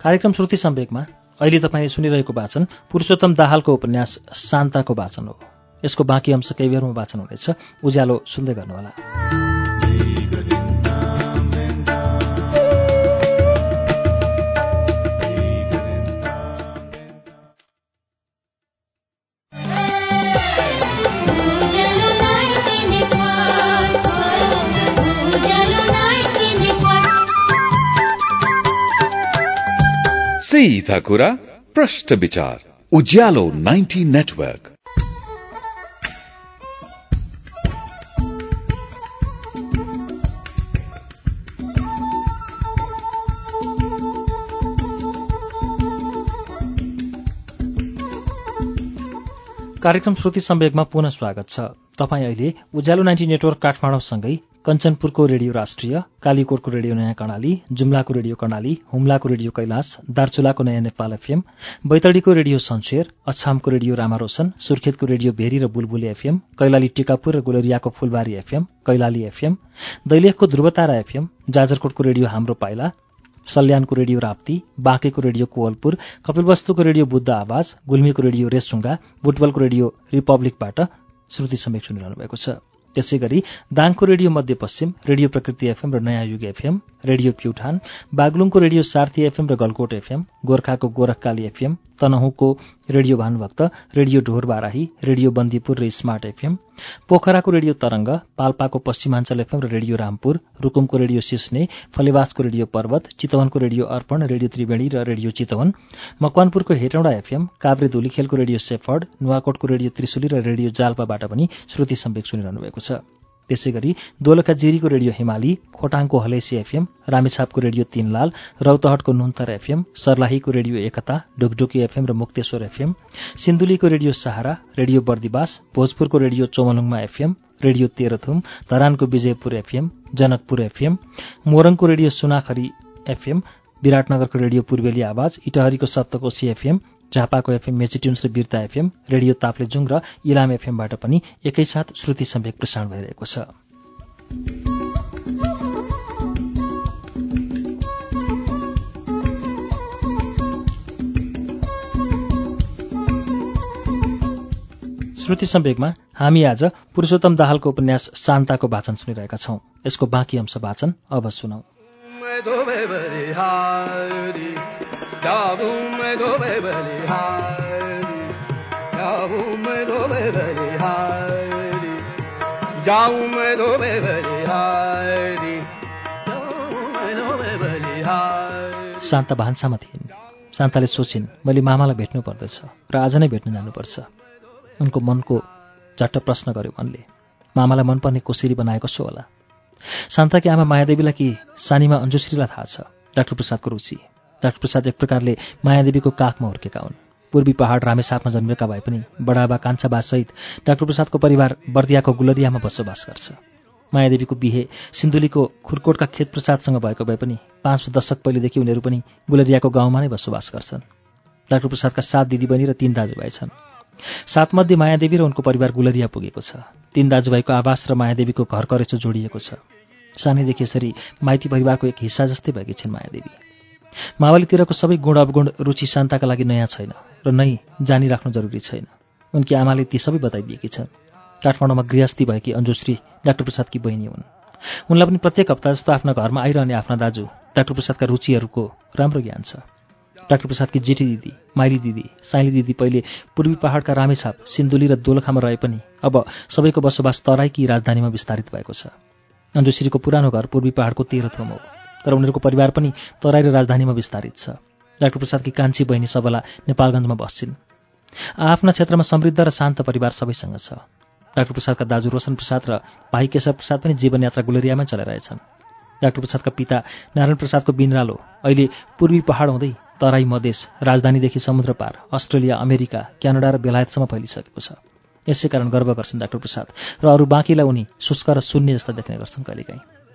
कार्यक्रम श्रुति सम्वेकमा अहिले तपाईँले सुनिरहेको वाचन पुरुषोत्तम दाहालको उपन्यास शान्ताको वाचन हो। यसको बाँकी अंश केही बेरमा वाचन हुनेछ। उज्यालो सुन्दै गर्नुहोला। सीधा कुरा प्रश्न विचार उज्यालो 90 नेटवर्क कार्यक्रम श्रुति सम्वेकमा पुनः स्वागत छ। तपाईँ अहिले उज्यालो नाइन्टी नेटवर्क काठमाडौँसँगै कञ्चनपुरको रेडियो राष्ट्रिय कालीकोटको रेडियो नयाँ कर्णाली जुम्लाको रेडियो कर्णाली हुम्लाको रेडियो कैलाश दार्चुलाको नयाँ नेपाल एफएम बैतडीको रेडियो सन्सेर अछामको रेडियो रामारोशन सुर्खेतको रेडियो भेरी र बुलबुले एफएम कैलाली टिकापुर र गुलरियाको फुलबारी एफएम कैलाली एफएम दैलेखको ध्रुवतारा एफएम जाजरकोटको रेडियो हाम्रो पाइला सल्यानको रेडियो राप्ती बाँकेको रेडियो कोवलपुर कपिलवस्तुको रेडियो बुद्ध आवाज गुल्मीको रेडियो रेसुङ्गा बुटबलको रेडियो रिपब्लिकबाट श्रुति समेत सुनिरहनु भएको छ। त्यसै गरी दाङको रेडियो मध्यपश्चिम रेडियो प्रकृति एफएम र नयाँ युग एफएम रेडियो प्युठान बागलुङको रेडियो सार्थी एफएम र गलकोट एफएम गोर्खाको Gorakhkali FM तनहुँको radio Bhanubhakta radio Dhor Barahi radio Bandipur र स्मार्ट एफएम पोखराको रेडियो तरंग पाल्पाको पश्चिमाञ्चल एफएम र रेडियो रामपुर रुकुमको रेडियो सिस्ने फलेवासको रेडियो पर्वत चितवनको रेडियो अर्पण रेडियो त्रिवेणी र रेडियो चितवन मकवानपुरको हेटौँडा एफएम काभ्रे धुलीखेलको रेडियो सेफर्ड नुवाकोटको रेडियो त्रिशुली र रेडियो जाल्पाबाट पनि श्रुति सम्वेक सुनिरहनु भएको छ। त्यसै गरी दोलखा जिरीको रेडियो हिमाली खोटाङको हलेसी एफएम रामेछापको रेडियो तीनलाल रौतहटको नुन्तर एफएम सर्लाहीको रेडियो एकता ढुकढुकी एफएम र मुक्तेश्वर एफएम सिन्धुलीको रेडियो सहारा रेडियो बर्दिवास भोजपुरको radio Chomolungma FM radio Terhathum धरानको विजयपुर एफएम जनकपुर एफएम मोरङको रेडियो सुनाखरी एफएम विराटनगरको रेडियो पूर्वेली आवाज इटहरीको सप्तकोशी एफएम झापाको एफएम मेचिट्युन्स र बिर्ता एफएम रेडियो ताप्लेजुङ र इलाम एफएमबाट पनि एकैसाथ श्रुति सम्वेक प्रसारण भइरहेको छ। श्रुति सम्वेकमा हामी आज पुरुषोत्तम दाहालको उपन्यास शान्ताको वाचन सुनिरहेका छौं। यसको बाँकी अंश वाचन अब सुनौ। शान्ता भान्सामा थिइन्। शान्ताले सोचिन् मैले मामालाई भेट्नु पर्दछ र आज नै भेट्न जानुपर्छ। उनको मनको झट्ट प्रश्न गर्यो मनले। मामालाई मनपर्ने कोसेरी बनाएको छु होला। शान्ताकी आमा मायादेवीलाई कि सानीमा अन्जुश्रीलाई थाहा छ डाक्टर प्रसादको रुचि। डाक्टर प्रसाद एक प्रकारले मायादेवीको काखमा हुर्केका हुन्। पूर्वी पहाड रामेसापमा जन्मेका भए पनि बडाबा कान्छाबासहित डाक्टर प्रसादको परिवार बर्दियाको गुलरियामा बसोबास गर्छ। मायादेवीको बिहे सिन्धुलीको खुरकोटका खेत प्रसादसँग भएको भए पनि पाँच दशक पहिलेदेखि उनीहरू पनि गुलरियाको गाउँमा नै बसोबास गर्छन्। डाक्टर प्रसादका सात दिदीबहिनी र तीन दाजुभाइ छन्। सातमध्ये मायादेवी र उनको परिवार गुलरिया पुगेको छ। तीन दाजुभाइको आवास र मायादेवीको घर करेचो जोडिएको छ। सानैदेखि यसरी माइती परिवारको एक हिस्सा जस्तै भएकी छिन् मायादेवी। मावलीतिरको सबै गुण अवगुण रुचि शान्ताका लागि नयाँ छैन र नै जानिराख्नु जरुरी छैन। उनकी आमाले ती सबै बताइदिएकी छन्। काठमाडौँमा गृहस्थी भएकी अन्जुश्री डाक्टर प्रसादकी बहिनी हुन्। उनलाई पनि प्रत्येक हप्ता जस्तो आफ्ना घरमा आइरहने आफ्ना दाजु डाक्टर प्रसादका रुचिहरूको राम्रो ज्ञान छ। डाक्टर प्रसादकी जेठी दिदी माइली दिदी साइली दिदी पहिले पूर्वी पहाडका रामेछाप सिन्धुली र दोलखामा रहे पनि अब सबैको बसोबास तराईकी राजधानीमा विस्तारित भएको छ। अन्जुश्रीको पुरानो घर पूर्वी पहाडको तेह्रथोम हो। तर उनीहरूको परिवार पनि तराई र राजधानीमा विस्तारित छ। डाक्टर प्रसादकी कान्छी बहिनी सबला नेपालगञ्जमा बस्छिन्। आफ्ना क्षेत्रमा समृद्ध र शान्त परिवार सबैसँग छ। डाक्टर प्रसादका दाजु रोशन प्रसाद र भाइ केशव प्रसाद पनि जीवनयात्रा गुलेरियामै चलाइरहेछन्। डाक्टर प्रसादका पिता नारायण प्रसादको बिन्द्रालो अहिले पूर्वी पहाड हुँदै तराई मधेस राजधानीदेखि समुद्र पार अस्ट्रेलिया अमेरिका क्यानाडा र बेलायतसम्म फैलिसकेको छ। यसै कारण गर्व गर्छन् डाक्टर प्रसाद र अरू बाँकीलाई उनी शुष्क र शून्य जस्ता देख्ने गर्छन् कहिलेकाहीँ।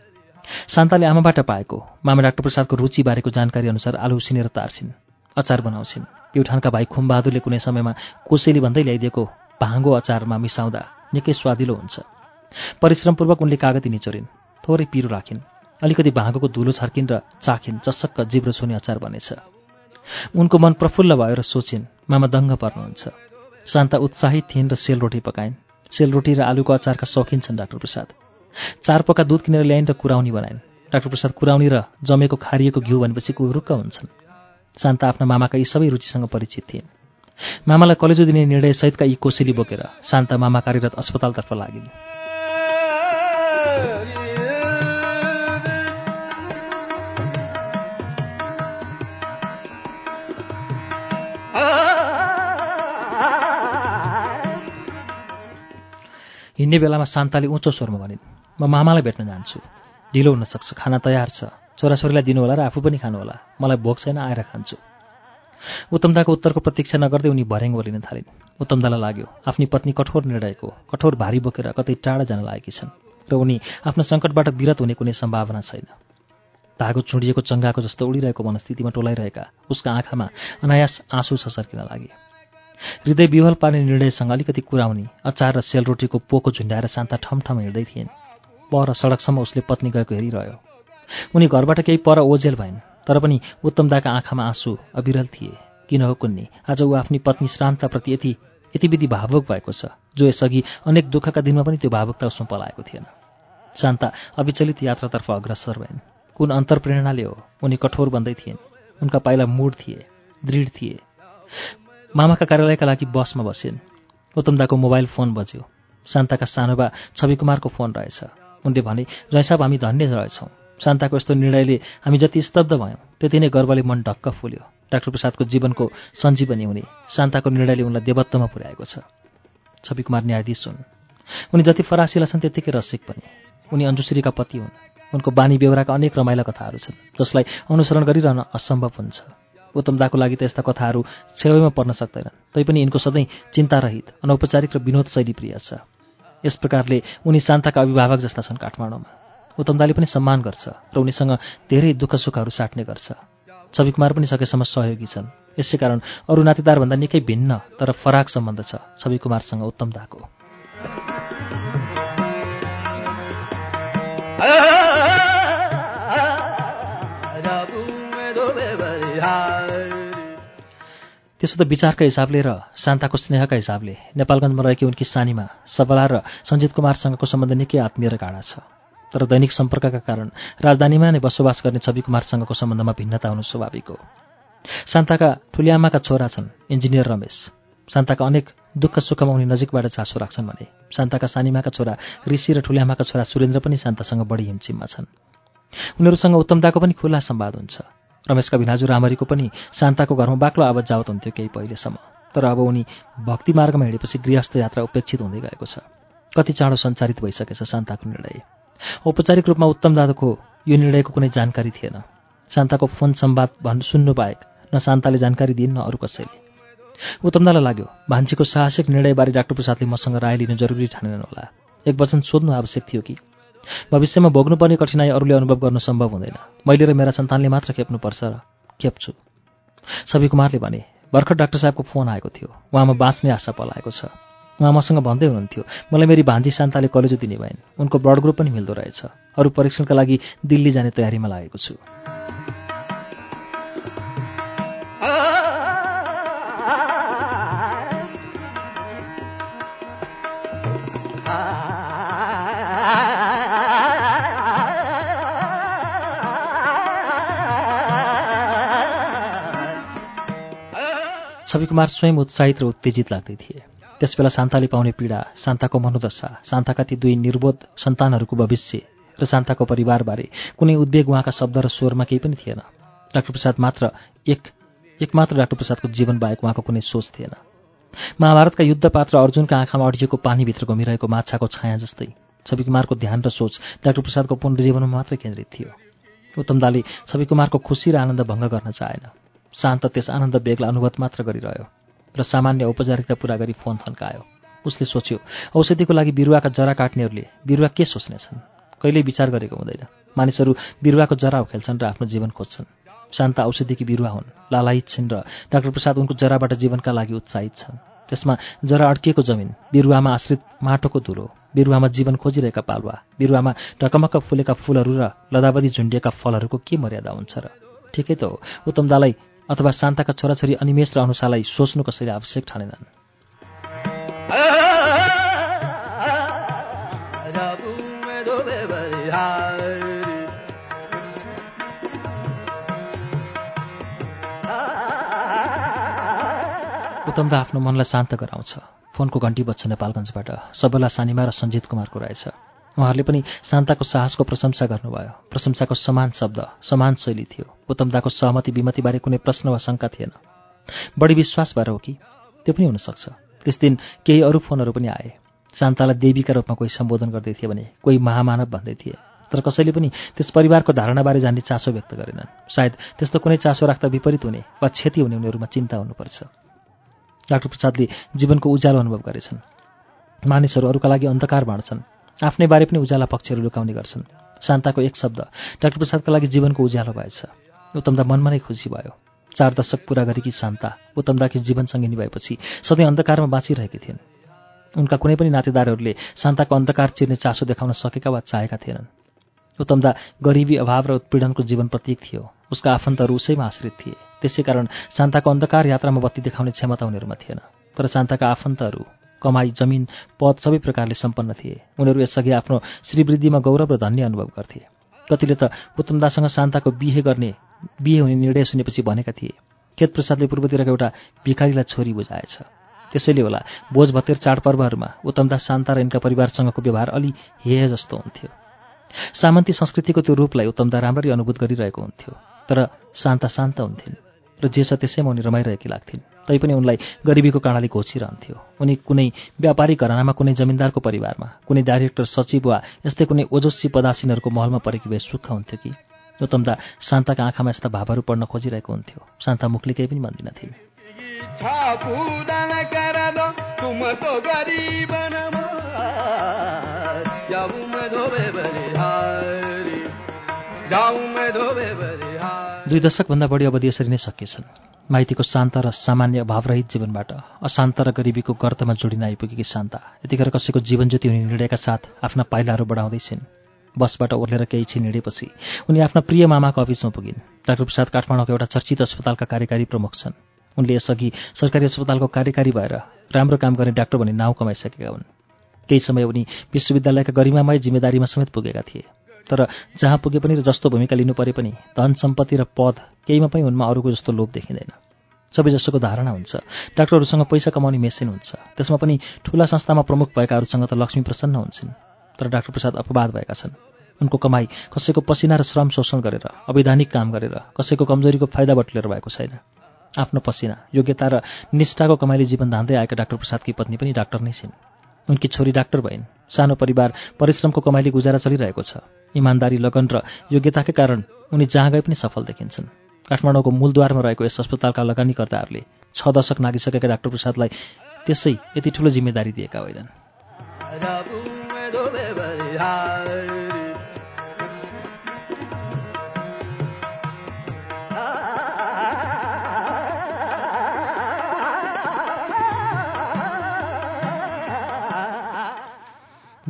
शान्ताले आमाबाट पाएको। मामा डाक्टर प्रसादको रुचि बारेको जानकारी अनुसार आलु उसिनेर तार्छिन् अचार बनाउँछिन्। प्युठानका भाइ खुम्बहादुरले कुनै समयमा कोसेली भन्दै ल्याइदिएको भाँगो अचारमा मिसाउँदा निकै स्वादिलो हुन्छ। परिश्रमपूर्वक उनले कागती निचोरिन् थोरै पिरो राखिन्। अलिकति भाँगोको धुलो छर्किन् र चाखिन् चस्सक्क जिब्रो छुने अचार बनेछ। उनको मन प्रफुल्ल भयो र सोचिन् मामा दङ्ग पर्नुहुन्छ। शान्ता उत्साहित थिइन् र सेलरोटी पकाइन्। सेलरोटी र आलुको अचारका सौखिन छन् डाक्टर प्रसाद। चार पक्का दुध किनेर ल्याइन् र कुराउनी बनाइन्। डाक्टर प्रसाद कुराउनी र जमेको खारिएको घिउ भनेपछि कुरुक्क हुन्छन्। शान्ता आफ्ना मामाका यी सबै रुचिसँग परिचित थिइन्। मामालाई कलेजो दिने निर्णयसहितका यी कोसेली बोकेर शान्ता मामा कार्यरत अस्पतालतर्फ लागिन्। हिँड्ने बेलामा शान्ताले उच्च स्वरमा भनिन्। म मामालाई भेट्न जान्छु। ढिलो हुनसक्छ खाना तयार छ। छोराछोरीलाई दिनु होला र आफू पनि खानु होला मलाई भोक छैन आएर खान्छु। उत्तमदाको उत्तरको प्रतीक्षा नगर्दै उनी भर्याङ बोलिन थालिन्। उत्तमदालाई लाग्यो आफ्नी पत्नी कठोर निर्णयको कठोर भारी बोकेर कतै टाढा जान लागेकी छन् र उनी आफ्नो सङ्कटबाट विरत हुने कुनै सम्भावना छैन। धागो चुडिएको चङ्गाको जस्तो उडिरहेको मनस्थितिमा टोलाइरहेका उसका आँखामा अनायास आँसु सर्किन लागे। हृदय विवल पार्ने निर्णयसँग अलिकति कुराउने अचार र सेलरोटीको पोको झुन्ड्याएर शान्ता ठमठम हिँड्दै थिइन्। पर सडकसम्म उसले पत्नी गएको हेरिरह्यो। उनी घरबाट केही पर ओझेल भइन् तर पनि उत्तमदाका आँखामा आँसु अविरल थिए। किन हो कुन्नी आज ऊ आफ्नी पत्नी श्रान्तप्रति यति यति विधि भावुक भएको छ जो यसअघि अनेक दुःखका दिनमा पनि त्यो भावुकता उसमा पलाएको थिएन। शान्ता अविचलित यात्रातर्फ अग्रसर भइन्। कुन अन्तर्प्रेरणाले हो उनी कठोर बन्दै थिइन् उनका पाइला मुड थिए दृढ थिए। मामाका कार्यालयका लागि बसमा बसिन्। उत्तमदाको मोबाइल फोन बज्यो। शान्ताका सानोबा छवि कुमारको फोन रहेछ। उनले भने जयसाब हामी धन्य रहेछौँ। शान्ताको यस्तो निर्णयले हामी जति स्तब्ध भयौँ त्यति नै गर्वले मन ढक्क फुल्यो। डाक्टर प्रसादको जीवनको सञ्जीवनी हुने शान्ताको निर्णयले उनलाई देवत्वमा पुर्याएको छ। छवि कुमार न्यायाधीश हुन्। उनी जति फरासिला छन् त्यत्तिकै रसिक पनि। उनी अन्जुश्रीका पति हुन्। उनको बानी बेहोराका अनेक रमाइला कथाहरू छन् जसलाई अनुसरण गरिरहन असम्भव हुन्छ। उत्तमदाको लागि त यस्ता कथाहरू छेउमा पर्न सक्दैनन्। तैपनि यिनको सधैँ चिन्तारहित अनौपचारिक र विनोद शैली प्रिय छ। यस प्रकारले उनी शान्ताका अभिभावक जस्ता छन् काठमाडौँमा। उत्तमदाले पनि सम्मान गर्छ र उनीसँग धेरै दुःख सुखहरू साट्ने गर्छ। छवि कुमार पनि सकेसम्म सहयोगी छन्। यसै कारण अरू नातेदारभन्दा निकै भिन्न तर फराक सम्बन्ध छ छवि कुमारसँग उत्तमदाको त्यसो त विचारका हिसाबले र शान्ताको स्नेहका हिसाबले नेपालगञ्जमा रहेकी उनकी सानीमा सबला र सञ्जित कुमारसँगको सम्बन्ध निकै आत्मीय र गाढा छ। तर दैनिक सम्पर्कका कारण राजधानीमा नै बसोबास गर्ने छवि कुमारसँगको सम्बन्धमा भिन्नता हुनु स्वाभाविक हो। शान्ताका ठुलिआमाका छोरा छन् इन्जिनियर रमेश। शान्ताका अनेक दुःख सुखमा उनी नजिकबाट चासो राख्छन् भने शान्ताका सानीमाका छोरा ऋषि र ठुलिआमाका छोरा सुरेन्द्र पनि शान्तासँग बढी हिमचिममा छन्। उनीहरूसँग उत्तमताको पनि खुल्ला सम्वाद हुन्छ। रमेशका भिनाजु रामरीको पनि शान्ताको घरमा बाक्लो आवाज जावत हुन्थ्यो केही पहिलेसम्म। तर अब उनी भक्ति मार्गमा हिँडेपछि गृहस्थ यात्रा उपेक्षित हुँदै गएको छ। कति चाँडो सञ्चारित भइसकेछ शान्ताको निर्णय। औपचारिक रूपमा उत्तम दादुको यो निर्णयको कुनै जानकारी थिएन। शान्ताको फोन सम्वाद भन् सुन्नु बाहेक न शान्ताले जानकारी दिइन् न अरू कसैले। उत्तमदालाई लाग्यो भान्जीको साहसिक निर्णयबारे डाक्टर प्रसादले मसँग राय लिनु जरुरी ठानेनन् होला। एक वचन सोध्नु आवश्यक थियो कि भविष्यमा भोग्नुपर्ने कठिनाई अरूले अनुभव गर्नु सम्भव हुँदैन मैले र मेरा सन्तानले मात्र खेप्नुपर्छ र खेप्छु सबै कुमारले भने भर्खर डाक्टर साहबको फोन आएको थियो उहाँमा बाँच्ने आशा पलाएको छ उहाँ मसँग भन्दै हुनुहुन्थ्यो मलाई मेरी भान्जी शान्ताले कलेजो दिने भइन् उनको ब्लड ग्रुप पनि मिल्दो रहेछ अरू परीक्षणका लागि दिल्ली जाने तयारीमा लागेको छु कुमार स्वयं उत्साहित र उत्तेजित लाग्दै थिए। त्यसबेला शान्ताले पाउने पीडा शान्ताको मनोदशा शान्ताका ती दुई निर्बोध सन्तानहरूको भविष्य र शान्ताको परिवारबारे कुनै उद्वेग उहाँका शब्द र स्वरमा केही पनि थिएन। डाक्टर प्रसाद मात्र एक एकमात्र डाक्टर प्रसादको जीवन बाहेक उहाँको कुनै सोच थिएन। महाभारतका युद्ध पात्र अर्जुनका आँखामा अडिएको पानीभित्र घुमिरहेको माछाको छाया जस्तै छवि कुमारको ध्यान र सोच डाक्टर प्रसादको पुनर्जीवनमा मात्र केन्द्रित थियो। उत्तमदाले छवि कुमारको खुसी र आनन्द भङ्ग गर्न चाहेन। शान्त त्यस आनन्द बेग्ला अनुभव मात्र गरिरह्यो र सामान्य औपचारिकता पुरा गरी फोन थन्कायो। उसले सोच्यो औषधिको लागि बिरुवाका जरा काट्नेहरूले बिरुवा के सोच्नेछन्? कहिल्यै विचार गरेको हुँदैन। मानिसहरू बिरुवाको जरा उखेल्छन् र आफ्नो जीवन खोज्छन्। शान्त औषधिकी बिरुवा हुन् लालायित छिन् र डाक्टर प्रसाद उनको जराबाट जीवनका लागि उत्साहित छन्। त्यसमा जरा अड्किएको जमिन बिरुवामा आश्रित माटोको धुलो बिरुवामा जीवन खोजिरहेका पालुवा बिरुवामा ढकमक्क फुलेका फुलहरू र लदावधी झुन्डिएका फलहरूको के मर्यादा हुन्छ र? ठिकै त हो उत्तमदालाई अथवा शान्ताका छोराछोरी अनिमेष र अनुसालाई सोच्नु कसैले आवश्यक ठानेनन्। उत्तमदा आफ्नो मनलाई शान्त गराउँछ। फोनको घन्टी बज्छ नेपालगञ्जबाट। सबैलाई सानिमा र सञ्जित कुमारको रहेछ उहाँहरूले पनि शान्ताको साहसको प्रशंसा गर्नुभयो। प्रशंसाको समान शब्द समान शैली थियो। उत्तमदाको सहमति विमतिबारे कुनै प्रश्न वा शङ्का थिएन। बढी विश्वास भएर हो कि? त्यो पनि हुनसक्छ। त्यस दिन केही अरू फोनहरू पनि आए। शान्तालाई देवीका रूपमा कोही सम्बोधन गर्दै थिए भने कोही महामानव भन्दै थिए। तर कसैले पनि त्यस परिवारको धारणाबारे जान्ने चासो व्यक्त गरेनन्। सायद त्यस्तो कुनै चासो राख्दा विपरीत हुने वा क्षति हुने उनीहरूमा चिन्ता हुनुपर्छ। डाक्टर प्रसादले जीवनको उज्यालो अनुभव गरेछन्। मानिसहरू अरूका लागि अन्धकार बाँड्छन्। आफ्नै बारे पनि उज्याला पक्षहरू लुकाउने गर्छन्। शान्ताको एक शब्द डाक्टर प्रसादका लागि जीवनको उज्यालो भएछ। उत्तमदा मनमा नै खुसी भयो। चार दशक पुरा गरेकी शान्ता उत्तमदाकी जीवनसँगै निभाएपछि सधैँ अन्धकारमा बाँचिरहेकी थिइन्। उनका कुनै पनि नातेदारहरूले शान्ताको अन्धकार चिर्ने चासो देखाउन सकेका वा चाहेका थिएनन्। उत्तमदा गरिबी अभाव र उत्पीडनको जीवन प्रतीक थियो। उसका आफन्तहरू उसैमा आश्रित थिए। त्यसै कारण शान्ताको अन्धकार यात्रामा बत्ती देखाउने क्षमता उनीहरूमा थिएन। तर शान्ताका आफन्तहरू कमाई जमिन पद सबै प्रकारले सम्पन्न थिए। उनीहरू यसअघि आफ्नो श्रीवृद्धिमा गौरव र धन्य अनुभव गर्थे। कतिले त उत्तमदासँग शान्ताको बिहे गर्ने बिहे हुने निर्णय सुनेपछि भनेका थिए खेत प्रसादले पूर्वतिरको एउटा भिखारीलाई छोरी बुझाएछ। त्यसैले होला बोझ भतेर चाडपर्वहरूमा उत्तमदास शान्ता र यिनका परिवारसँगको व्यवहार अलि हेय जस्तो हुन्थ्यो। सामन्ती संस्कृतिको त्यो रूपलाई उत्तमदा राम्ररी अनुभूत गरिरहेको हुन्थ्यो तर शान्ता शान्त हुन्थिन्। र जे छ त्यसैमा उनी रमाइरहेकी लाग्थिन्। तैपनि उनलाई गरिबीको काँडाले घोचिरहन्थ्यो। उनी कुनै व्यापारी घरानामा कुनै जमिनदारको परिवारमा कुनै डाइरेक्टर सचिव वा यस्तै कुनै ओजस्वी पदासीनहरूको महलमा परेकी भए सुख हुन्थ्यो कि? उत्तमदा शान्ताका आँखामा यस्ता भावहरू पढ्न खोजिरहेको हुन्थ्यो। शान्ता मुखले केही पनि भन्दिनथिन्। दुई दशकभन्दा बढी अवधि यसरी नै सकिएछन्। माइतीको शान्त र सामान्य अभावरहित जीवनबाट अशान्त र गरिबीको गर्तमा जोडिन आइपुगेकी शान्ता यतिखेर कसैको जीवन ज्योति हुने निर्णयका साथ आफ्ना पाइलाहरू बढाउँदैछिन्। बसबाट ओर्लेर केही छिन हिँडेपछि उनी आफ्ना प्रिय मामाको अफिसमा पुगिन्। डाक्टर प्रसाद काठमाडौँको एउटा चर्चित अस्पतालका कार्यकारी प्रमुख छन्। उनले यसअघि सरकारी अस्पतालको कार्यकारी भएर राम्रो काम गर्ने डाक्टर भन्ने नाउँ कमाइसकेका हुन्। केही समय उनी विश्वविद्यालयका गरिमामय जिम्मेदारीमा समेत पुगेका थिए। तर जहाँ पुगे पनि र जस्तो भूमिका लिनु परे पनि धन सम्पत्ति र पद केहीमा पनि उनमा अरूको जस्तो लोभ देखिँदैन। सबै जसोको धारणा हुन्छ। डाक्टरहरूसँग पैसा कमाउने मेसिन हुन्छ। त्यसमा पनि ठुला संस्थामा प्रमुख भएकाहरूसँग त लक्ष्मी प्रसन्न हुन्छन्। तर डाक्टर प्रसाद अपवाद भएका छन्। उनको कमाई कसैको पसिना र श्रम शोषण गरेर अवैधानिक काम गरेर कसैको कमजोरीको फाइदा बटुलेर भएको छैन। आफ्नो पसिना योग्यता र निष्ठाको कमाइले जीवन धान्दै आएका डाक्टर प्रसादकी पत्नी पनि डाक्टर नै छिन्। उनकी छोरी डाक्टर भइन्। सानो परिवार परिश्रमको कमाइले गुजारा चलिरहेको छ। इमान्दारी लगन र योग्यताकै कारण उनी जहाँ गए पनि सफल देखिन्छन्। काठमाडौँको मूलद्वारमा रहेको यस अस्पतालका लगानीकर्ताहरूले छ दशक नागिसकेका डाक्टर प्रसादलाई त्यसै यति ठुलो जिम्मेदारी दिएका होइनन्।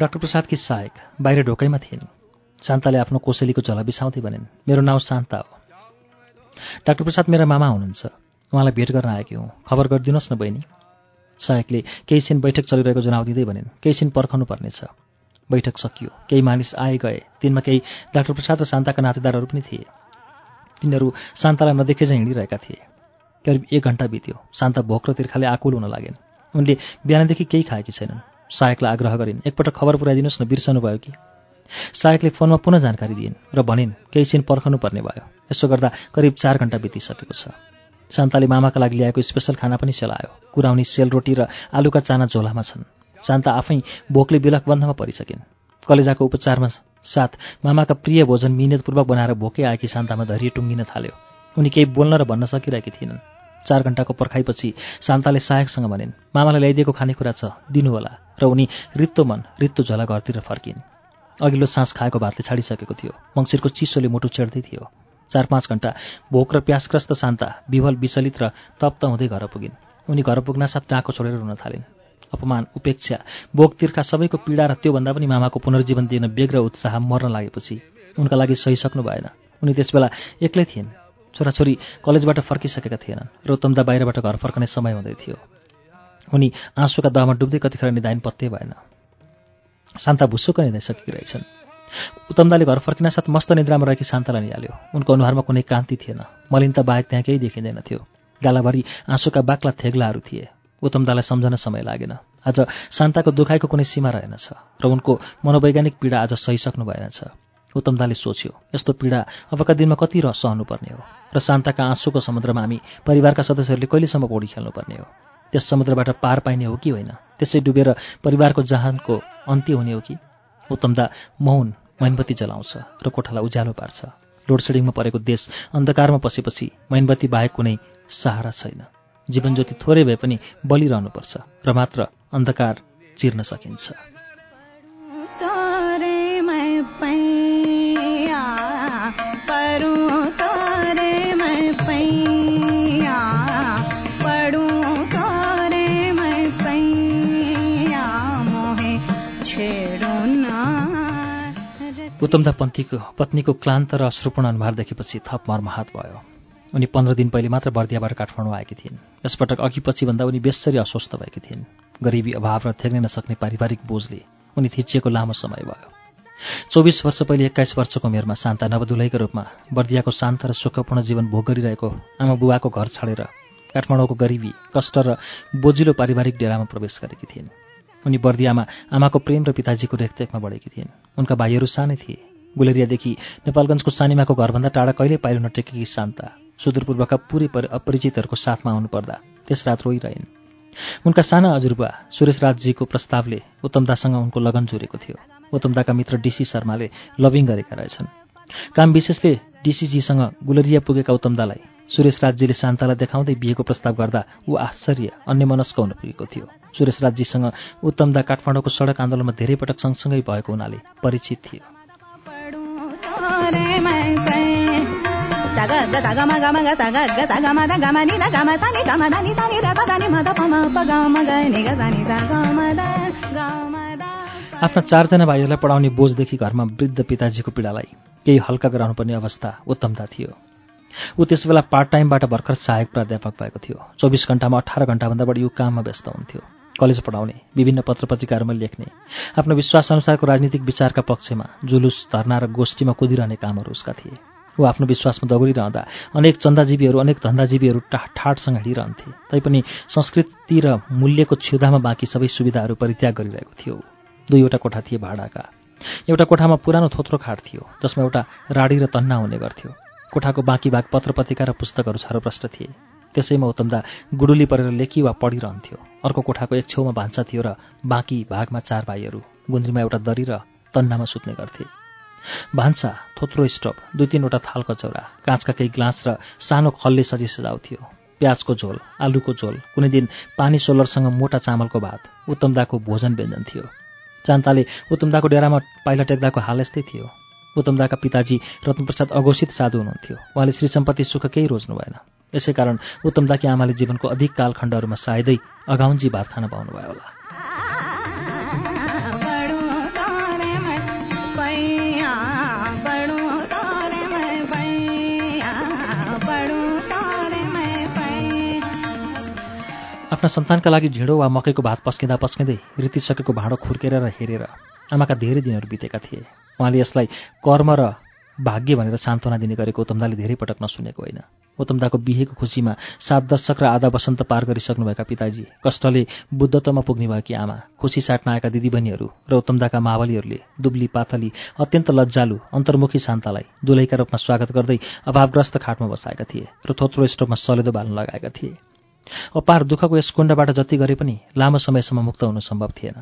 डाक्टर प्रसादकी सहायक बाहिर ढोकैमा थिइन्। शान्ताले आफ्नो कोसेलीको झला बिसाउँदै भनिन् मेरो नाउँ शान्ता हो। डाक्टर प्रसाद मेरा मामा हुनुहुन्छ। उहाँलाई भेट गर्न आएकी हुँ। खबर गरिदिनुहोस् न बहिनी। सहायकले केही छिन बैठक चलिरहेको जनाउ दिँदै भनिन् केही छिन पर्खनु पर्नेछ। बैठक सकियो। केही मानिस आए गए। तिनमा केही डाक्टर प्रसाद र शान्ताका नातेदारहरू पनि थिए। तिनीहरू शान्तालाई नदेखे चाहिँ हिँडिरहेका थिए। करिब एक घन्टा बित्यो। शान्ता भोक र तिर्खाले आकुल हुन लागेन्। उनले बिहानदेखि केही खाएकी छैनन्। सहायकलाई आग्रह गरिन्। एकपटक खबर पुऱ्याइदिनुहोस् न बिर्सनुभयो कि? सहायकले फोनमा पुनः जानकारी दिइन् र भनिन् केही छिन पर्खनु पर्ने भयो। यसो गर्दा करिब चार घन्टा बितिसकेको छ। शान्ताले मामाका लागि ल्याएको स्पेसल खाना पनि सेलायो। कुराउनी सेलरोटी र आलुका चाना झोलामा छन्। शान्ता आफै भोकले बिलक बन्धमा परिसकिन्। कलेजाको उपचारमा साथ मामाका प्रिय भोजन मिहिनेतपूर्वक बनाएर भोकै आएकी शान्तामा धैर्य टुङ्गिन थाल्यो। उनी केही बोल्न र भन्न सकिरहेकी थिइनन्। चार घन्टाको पर्खाइपछि शान्ताले सहायकसँग भनिन् मामालाई ल्याइदिएको खानेकुरा छ दिनुहोला। र उनी रित्तो मन रित्तो झोला घरतिर फर्किन्। अघिल्लो सास खाएको भातले छाडिसकेको थियो। मङ्सिरको चिसोले मुटु चेड्दै थियो। चार पाँच घन्टा भोक र प्यासग्रस्त शान्ता विवल विचलित र तप्त हुँदै घर पुगिन्। उनी घर पुग्नासाथ टाँको छोडेर रुन थालिन्। अपमान उपेक्षा बोक तिर्खा सबैको पीडा र त्योभन्दा पनि मामाको पुनर्जीवन दिन बेग र उत्साह मर्न लागेपछि उनका लागि सहिसक्नु भएन। उनी त्यसबेला एक्लै थिइन्। छोराछोरी कलेजबाट फर्किसकेका थिएनन् र उत्तमदा बाहिरबाट घर फर्कने समय हुँदै थियो। उनी आँसुका दहमा डुब्दै कतिखेर निधाइन पत्तै भएन। शान्ता भुसुक निधाइसकेकी रहेछन् उत्तमदाले घर फर्किन साथ मस्त निद्रामा रहेकी शान्तालाई निहाल्यो। उनको अनुहारमा कुनै कान्ति थिएन। मलिनता बाहेक त्यहाँ केही देखिँदैन थियो। गालाभरि आँसुका बाक्ला थेग्लाहरू थिए। उत्तमदालाई सम्झन समय लागेन। आज शान्ताको दुखाइको कुनै सीमा रहेनछ र उनको मनोवैज्ञानिक पीडा आज सहिसक्नु भएनछ। उत्तमदाले सोच्यो यस्तो पीडा अबका दिनमा कति र सहनुपर्ने हो? र शान्ताका आँसुको समुद्रमा हामी परिवारका सदस्यहरूले कहिलेसम्म पौडी खेल्नुपर्ने हो? त्यस समुद्रबाट पार पाइने हो कि होइन? त्यसै डुबेर परिवारको जहानको अन्त्य हुने हो कि? उत्तमदा मौन मैनबत्ती जलाउँछ र कोठालाई उज्यालो पार्छ। लोडसेडिङमा परेको देश अन्धकारमा पसेपछि मैनबत्ती बाहेक कुनै सहारा छैन। जीवन ज्योति थोरै भए पनि बलिरहनुपर्छ र मात्र अन्धकार चिर्न सकिन्छ। उत्तमदा पन्थीको पत्नीको क्लान्त र अश्रुपूर्ण अनुहार देखेपछि थप मर्महात भयो। उनी पन्ध्र दिन पहिले मात्र बर्दियाबाट काठमाडौँ आएकी थिइन्। यसपटक अघि पछि भन्दा उनी बेसरी अस्वस्थ भएकी थिइन्। गरिबी अभाव र थेग्नै नसक्ने पारिवारिक बोझले उनी थिचिएको लामो समय भयो। चौबिस वर्ष पहिले एक्काइस वर्षको उमेरमा शान्ता नवदुलैको रूपमा बर्दियाको शान्त र सुखपूर्ण जीवन भोग गरिरहेको आमा बुबाको घर छाडेर काठमाडौँको गरिबी कष्ट र बोजिलो पारिवारिक डेरामा प्रवेश गरेकी थिइन्। उनी बर्दियामा आमाको प्रेम र पिताजीको रेखदेखमा बढेकी थिइन्। उनका भाइहरू सानै थिए। गुलेरियादेखि नेपालगञ्जको सानिमाको घरभन्दा टाढा कहिले पाइलो नटेकेकी शान्ता सुदूरपूर्वका पुरै अपरिचितहरूको साथमा आउनुपर्दा त्यस रात रोइरहन्। उनका साना हजुरबुवा सुरेश राजजीको प्रस्तावले उत्तमदासँग उनको लगन जुरेको थियो। उत्तमदाका मित्र डिसी शर्माले लभिङ गरेका रहेछन्। काम विशेषले डिसिजीसँग गुलरिया पुगेका उत्तमदालाई सुरेश राजजीले शान्तालाई देखाउँदै बिहेको प्रस्ताव गर्दा ऊ आश्चर्य अन्य मनस्क हुन पुगेको थियो। सुरेश राजजीसँग उत्तमदा काठमाडौँको सडक आन्दोलनमा धेरै पटक सँगसँगै भएको हुनाले परिचित थियो। आफ्ना चारजना भाइहरूलाई पढाउने बोझदेखि घरमा वृद्ध पिताजीको पीडालाई केही हल्का गराउनुपर्ने अवस्था उत्तमता थियो। ऊ त्यस बेला पार्ट टाइमबाट भर्खर सहायक प्राध्यापक भएको थियो। चौबिस घन्टामा अठार घन्टाभन्दा बढी ऊ काममा व्यस्त हुन्थ्यो। कलेज पढाउने विभिन्न पत्र पत्रिकाहरूमा लेख्ने आफ्नो विश्वासअनुसारको राजनीतिक विचारका पक्षमा जुलुस धर्ना र गोष्ठीमा कुदिरहने कामहरू उसका थिए। ऊ आफ्नो विश्वासमा दगुरिरहँदा अनेक चन्दाजीवीहरू अनेक धन्दाजीवीहरू ठाटसँग हिँडिरहन्थे। तैपनि संस्कृति र मूल्यको क्षुधामा बाँकी सबै सुविधाहरू परित्याग गरिरहेको थियो। दुईवटा कोठा थिए भाडाका। एउटा कोठामा पुरानो थोत्रो खाट थियो जसमा एउटा राडी र तन्ना हुने गर्थ्यो। कोठाको बाँकी भाग पत्र पत्रिका र पुस्तकहरू छरप्रष्ट थिए। त्यसैमा उत्तमदा गुडुली परेर लेखी वा पढिरहन्थ्यो। अर्को कोठाको एक छेउमा भान्सा थियो र बाँकी भागमा चार भाइहरू गुन्द्रीमा एउटा दरी र तन्नामा सुत्ने गर्थे। भान्सा थोत्रो स्टोभ दुई तिनवटा थालको चौरा काँचका केही ग्लास र सानो खलले सजी सजाउ थियो प्याजको झोल आलुको झोल कुनै दिन पानी सोलरसँग मोटा चामलको भात उत्तमदाको भोजन व्यञ्जन थियो। चान्ताले उत्तमदाको डेरामा पाइला टेक्दाको हाल यस्तै थियो। उत्तमदाका पिताजी रत्नप्रसाद अघोषित साधु हुनुहुन्थ्यो। उहाँले श्री सम्पत्ति सुख केही रोज्नु भएन। यसै कारण उत्तमदाकी आमाले जीवनको अधिक कालखण्डहरूमा सायदै अघाउन्जी भात खान पाउनुभयो होला। आफ्ना सन्तानका लागि ढिँडो वा मकैको भात पस्किँदा पस्किँदै रितिसकेको भाँडो खुर्केर र हेरेर आमाका धेरै दिनहरू बितेका थिए। उहाँले यसलाई कर्म र भाग्य भनेर सान्त्वना दिने गरेको उत्तमदाले धेरै पटक नसुनेको होइन। उत्तमदाको बिहेको खुसीमा सात दशक र आधा वसन्त पार गरिसक्नुभएका पिताजी कष्टले बुद्धत्वमा पुग्ने भएकी आमा खुसी साट्न आएका दिदीबहिनीहरू र उत्तमदाका मावलीहरूले दुब्ली पाथली अत्यन्त लज्जालु अन्तर्मुखी शान्तालाई दुलैका रूपमा स्वागत गर्दै अभावग्रस्त खाटमा बसाएका थिए र थोत्रो स्टोभमा सलेदो बाल्न लगाएका थिए। अपार दुःखको यस कुण्डबाट जति गरे पनि लामो समयसम्म मुक्त हुनु सम्भव थिएन।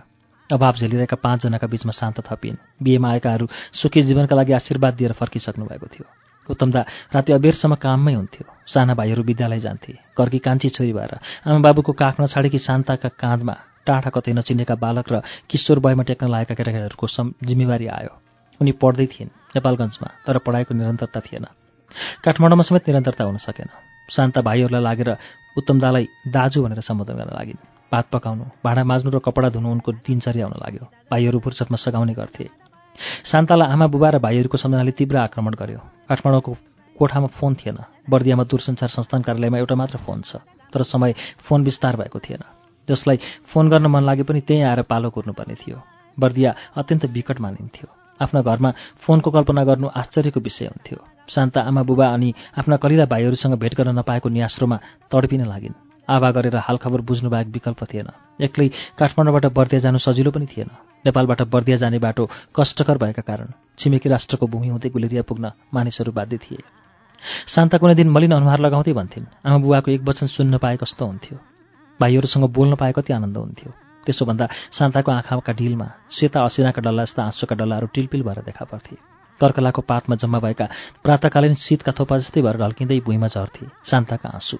अभाव झेलिरहेका पाँचजनाका बीचमा शान्त थपिन्। बिहेमा आएकाहरू सुखी जीवनका लागि आशीर्वाद दिएर फर्किसक्नु भएको थियो। उत्तमदा राति अबेरसम्म काममै हुन्थ्यो। साना भाइहरू विद्यालय जान्थे। कर्की कान्छी छोरी भएर आमा बाबुको काख नछाडेकी शान्ताका काँधमा टाढा कतै नचिनेका बालक र किशोर बयमा टेक्न लागेका केटाकेटीहरूको जिम्मेवारी आयो। उनी पढ्दै थिइन् नेपालगञ्जमा तर पढाइको निरन्तरता थिएन। काठमाडौँमा समेत निरन्तरता हुन सकेन। शान्ता भाइहरूलाई लागेर उत्तमदालाई दाजु भनेर सम्बोधन गर्न लागिन्। भात पकाउनु भाँडा माझ्नु र कपडा धुनु उनको दिनचर्या हुन लाग्यो। भाइहरू फुर्सदमा सघाउने गर्थे। शान्तालाई आमा बुबा र भाइहरूको सम्झनाले तीव्र आक्रमण गर्यो। काठमाडौँको कोठामा फोन थिएन। बर्दियामा दूरसञ्चार संस्थान कार्यालयमा एउटा मात्र फोन छ तर समय फोन विस्तार भएको थिएन। जसलाई फोन गर्न मन लागे पनि त्यहीँ आएर पालो कुर्नुपर्ने थियो। बर्दिया अत्यन्त विकट मानिन्थ्यो। आफ्ना घरमा फोनको कल्पना गर्नु आश्चर्यको विषय हुन्थ्यो। शान्ता आमा बुबा अनि आफ्ना कलिला भाइहरूसँग भेट गर्न नपाएको न्यास्रोमा तडपिन लागिन्। आभा गरेर हालखबर बुझ्नु बाहेक विकल्प थिएन। एक्लै काठमाडौँबाट बर्दिया जानु सजिलो पनि थिएन। नेपालबाट बर्दिया जाने बाटो कष्टकर भएका कारण छिमेकी राष्ट्रको भूमि हुँदै गुलेरिया पुग्न मानिसहरू बाध्य थिए। शान्ता कुनै दिन मलिन अनुहार लगाउँदै भन्थिन् आमा बुबाको एक वचन सुन्न पाए कस्तो हुन्थ्यो? भाइहरूसँग बोल्न पाए कति आनन्द हुन्थ्यो? त्यसो भन्दा शान्ताको आँखाका डिलमा सेता असिनाका डल्ला जस्ता आँसुका डल्लाहरू टिलपिल भएर देखा पर्थे कर्कलाको पातमा जम्मा भएका प्रातकालीन शीतका थोपा जस्तै भएर ढल्किँदै भुइँमा झर्थे शान्ताका आँसु।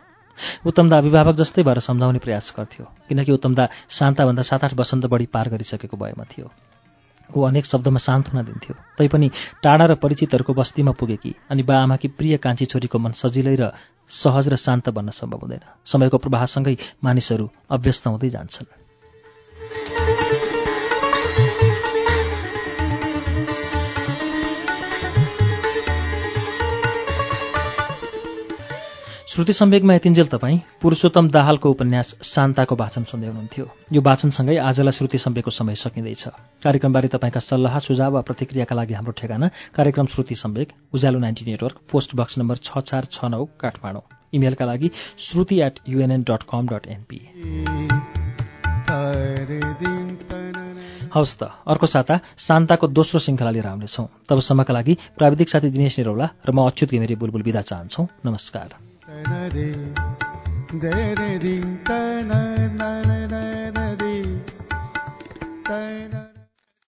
उत्तमदा अभिभावक जस्तै भएर सम्झाउने प्रयास गर्थ्यो किनकि उत्तमदा शान्ताभन्दा सात आठ वसन्त बढी पार गरिसकेको भएमा थियो। ऊ अनेक शब्दमा सान्त्वना दिन्थ्यो। तैपनि टाढा र परिचितहरूको बस्तीमा पुगेकी अनि बा आमाकी प्रिय कान्छी छोरीको मन सजिलै र सहज र शान्त बन्न सम्भव हुँदैन। समयको प्रवाहसँगै मानिसहरू अभ्यस्त हुँदै जान्छन्। श्रुति सम्वेकमा यतिन्जेल तपाईँ पुरुषोत्तम दाहालको उपन्यास शान्ताको वाचन सुन्दै हुनुहुन्थ्यो। यो वाचनसँगै आजलाई श्रुति सम्वेकको समय सकिँदैछ। कार्यक्रमबारे तपाईँका सल्लाह सुझाव वा प्रतिक्रियाका लागि हाम्रो ठेगाना कार्यक्रम Shruti Sambeg Ujyaalo ninety network post box number छ चार छ नौ काठमाडौँ। इमेलका लागि Shruti at UNN dot com dot NP हवस् त अर्को साता शान्ताको दोस्रो श्रृङ्खला लिएर आउनेछौँ तबसम्मका लागि प्राविधिक साथी दिनेश निरौला र म अच्युत घिमिरे बुलबुल विदा चाहन्छौ। नमस्कार। തനരി ദരി തന